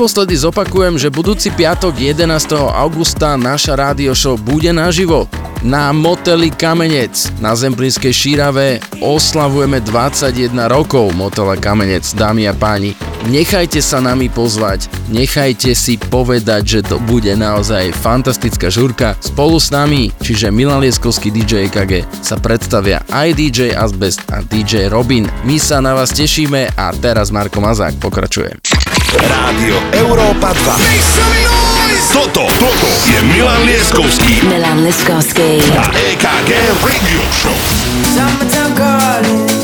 Naposledy zopakujem, že budúci piatok 11. augusta naša rádio show bude naživo na moteli Kamenec na Zemplínskej Šírave oslavujeme 21 rokov motela Kamenec, dámy a páni. Nechajte sa nami pozvať, nechajte si povedať, že to bude naozaj fantastická žurka. Spolu s nami, čiže Milan Lieskovský DJ KG, sa predstavia aj DJ Asbest a DJ Robin. My sa na vás tešíme a teraz Marko Mazák pokračuje. Radio Europa 2. Toto, toto je Milan Lieskovský. Milan Lieskovský. A EKG Radio Show. Summertime calling.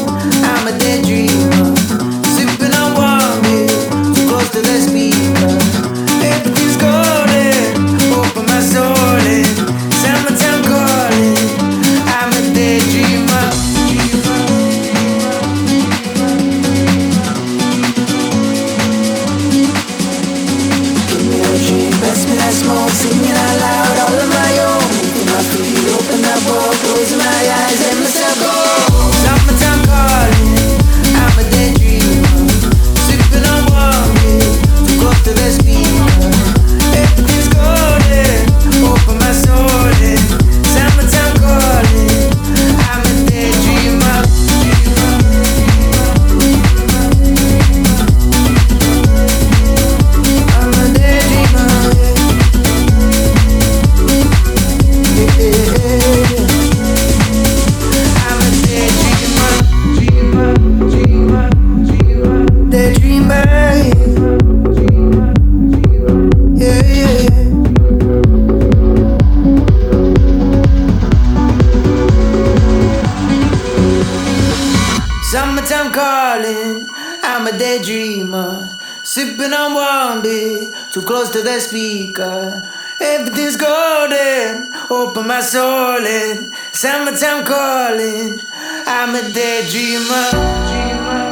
to the speaker. Everything's golden, open my soul in. Summertime calling, I'm a daydreamer. Dreamer.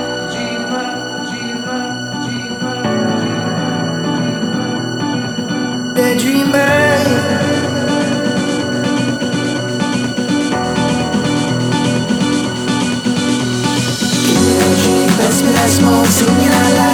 Daydreamer Give me a dream, best me that smoke, singing out loud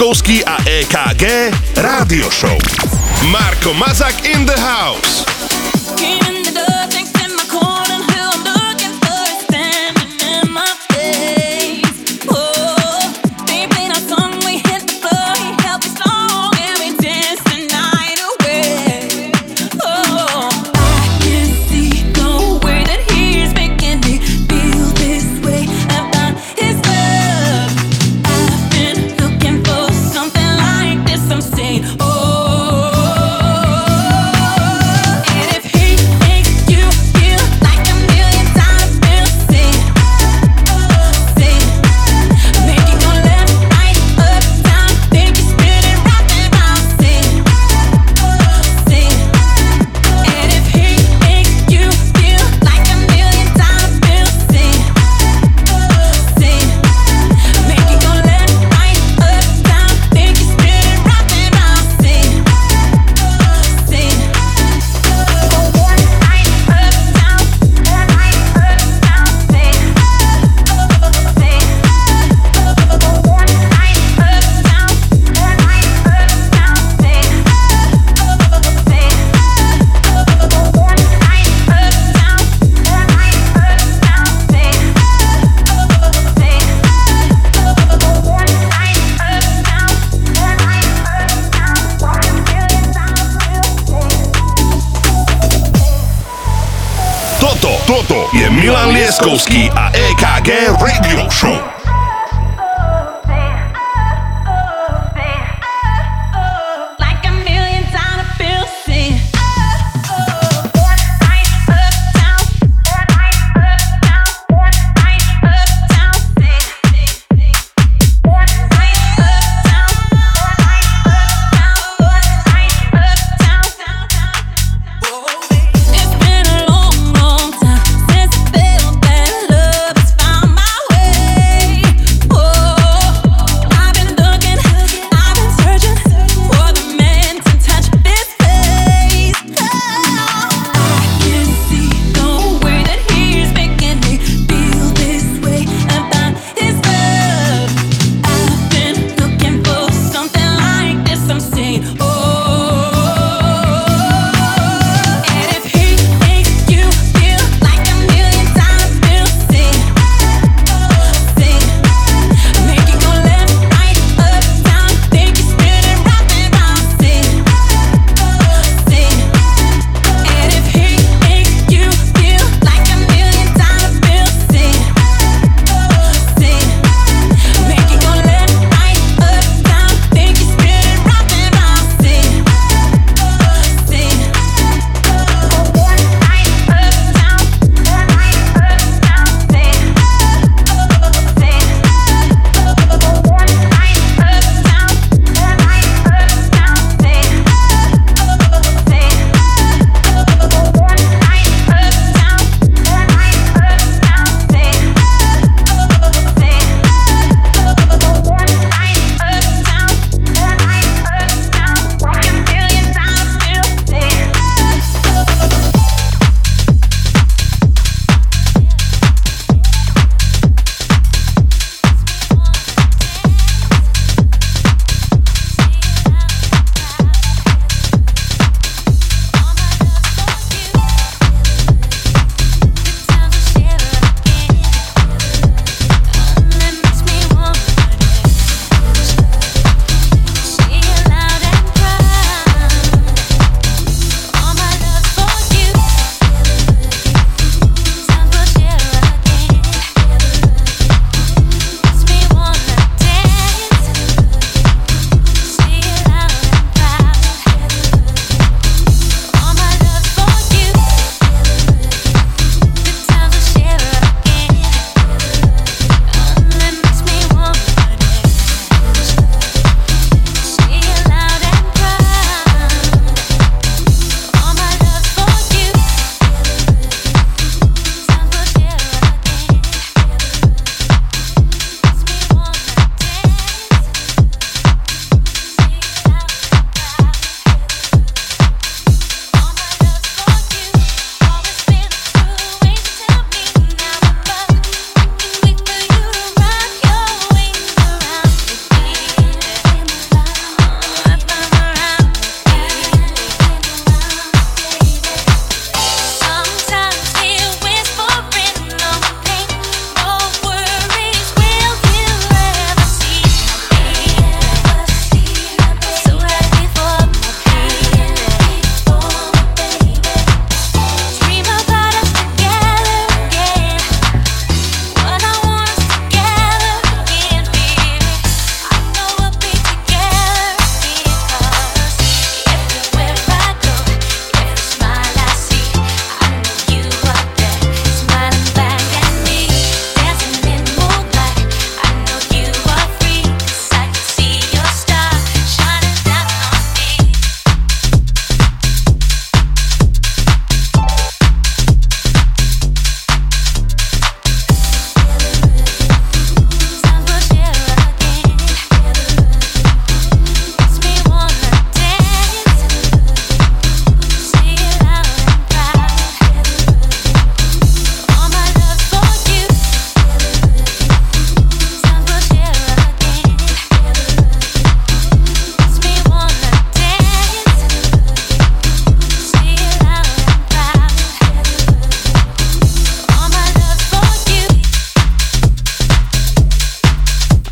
Leskovský a EKG Rádio Show. Marko Mazak in the house.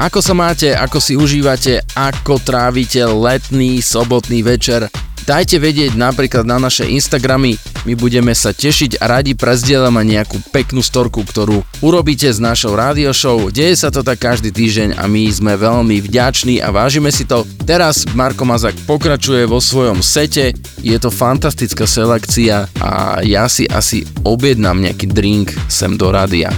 Ako sa máte, ako si užívate, ako trávite letný sobotný večer? dajte vedieť napríklad na naše Instagramy, my budeme sa tešiť a radi prezdielame nejakú peknú storku, ktorú urobíte s našou rádio show. Deje sa to tak každý týždeň a my sme veľmi vďační a vážime si to. Teraz Marko Mazak pokračuje vo svojom sete, je to fantastická selekcia a ja si asi objednám nejaký drink sem do rádia.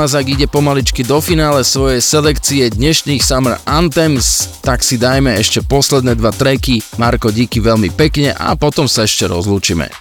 Mazak ide pomaličky do finále svojej selekcie dnešných Summer Anthems, tak si dajme ešte posledné dva treky. Marko, díky veľmi pekne a potom sa ešte rozlúčime.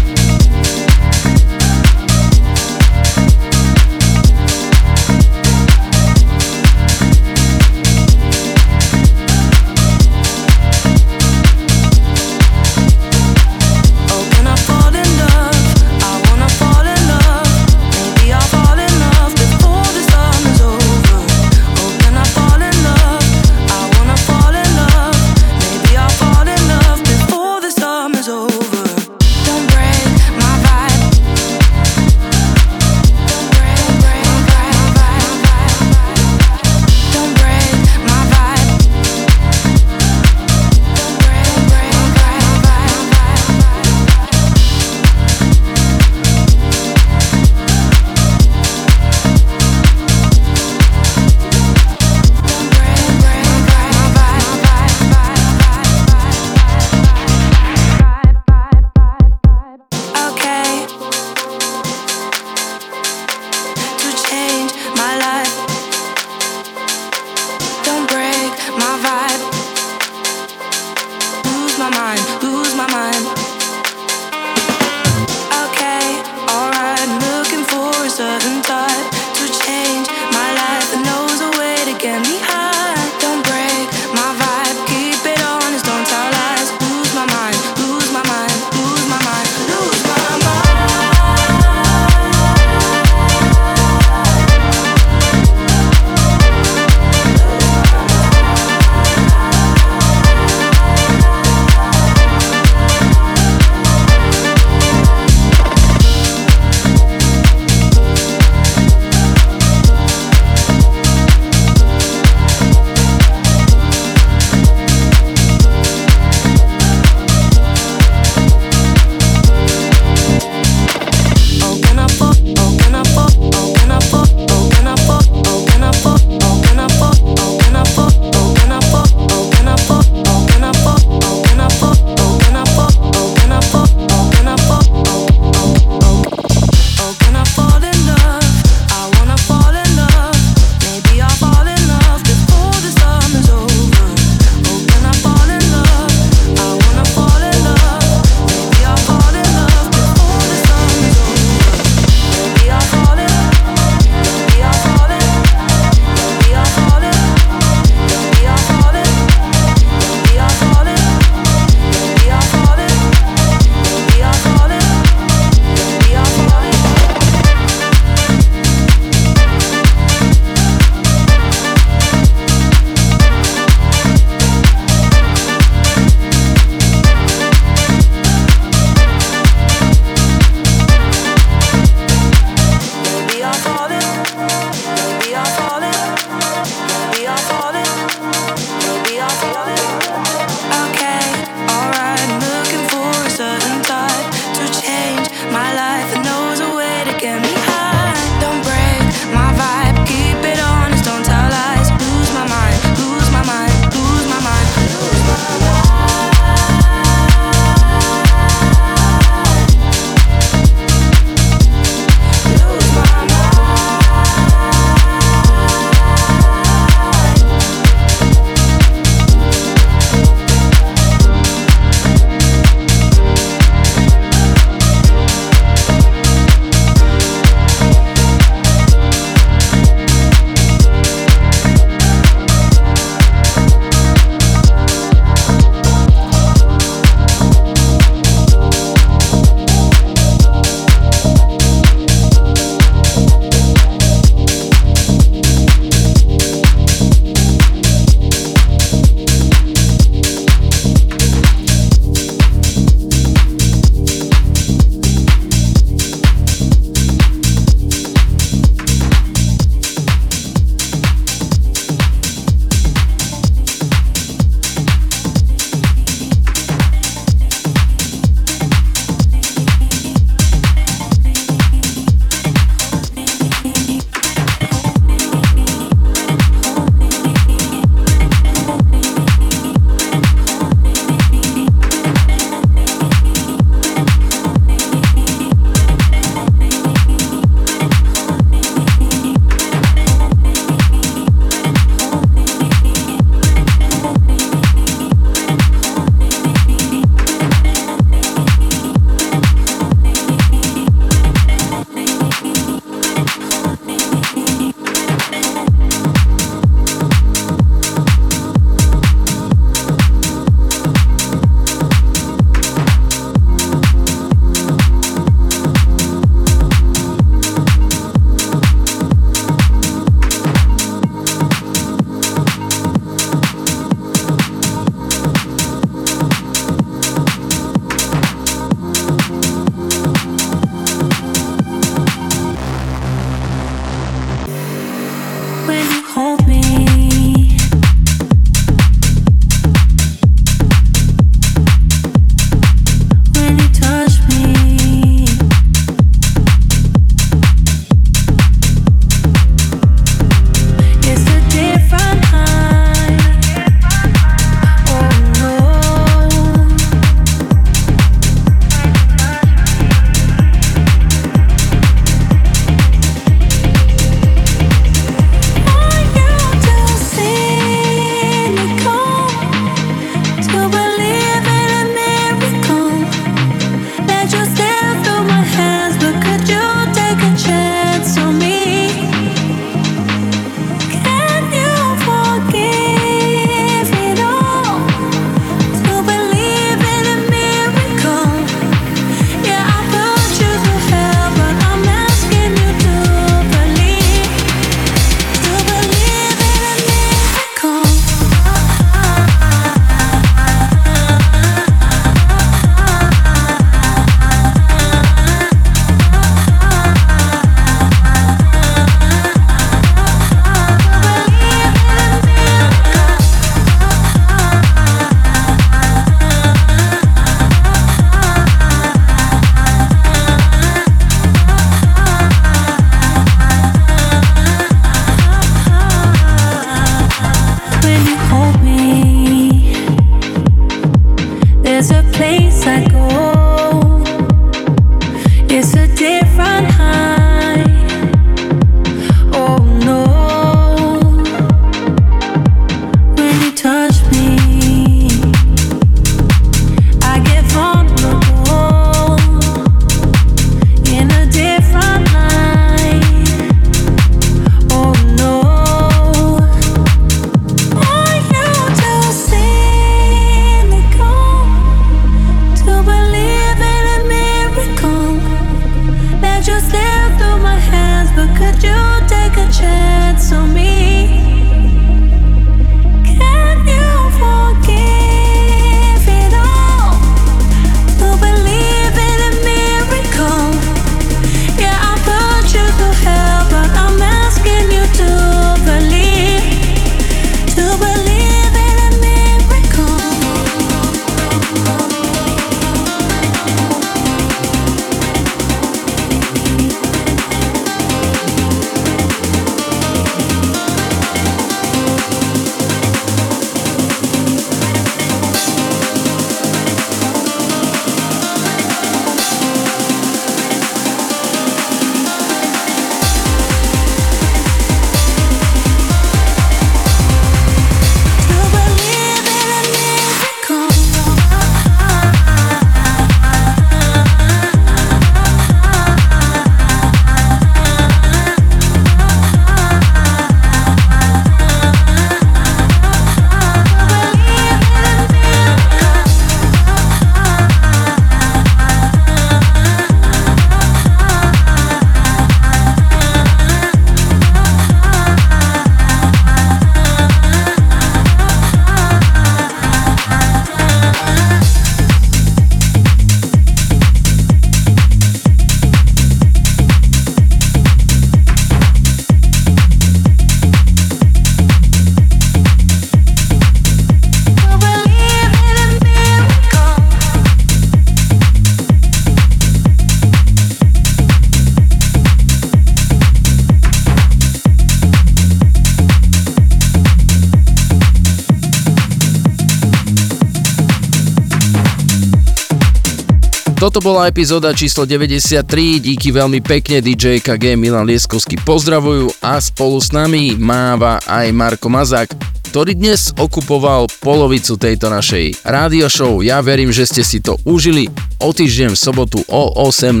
Toto bola epizóda číslo 93, díky veľmi pekne DJ KG Milan Lieskovský pozdravujú a spolu s nami máva aj Marko Mazák, ktorý dnes okupoval polovicu tejto našej rádio show. Ja verím, že ste si to užili. O týždeň v sobotu o 18.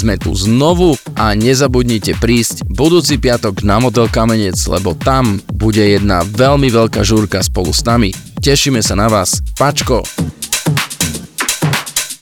sme tu znovu a nezabudnite prísť budúci piatok na Motel Kamenec, lebo tam bude jedna veľmi veľká žúrka spolu s nami. Tešíme sa na vás. Pačko!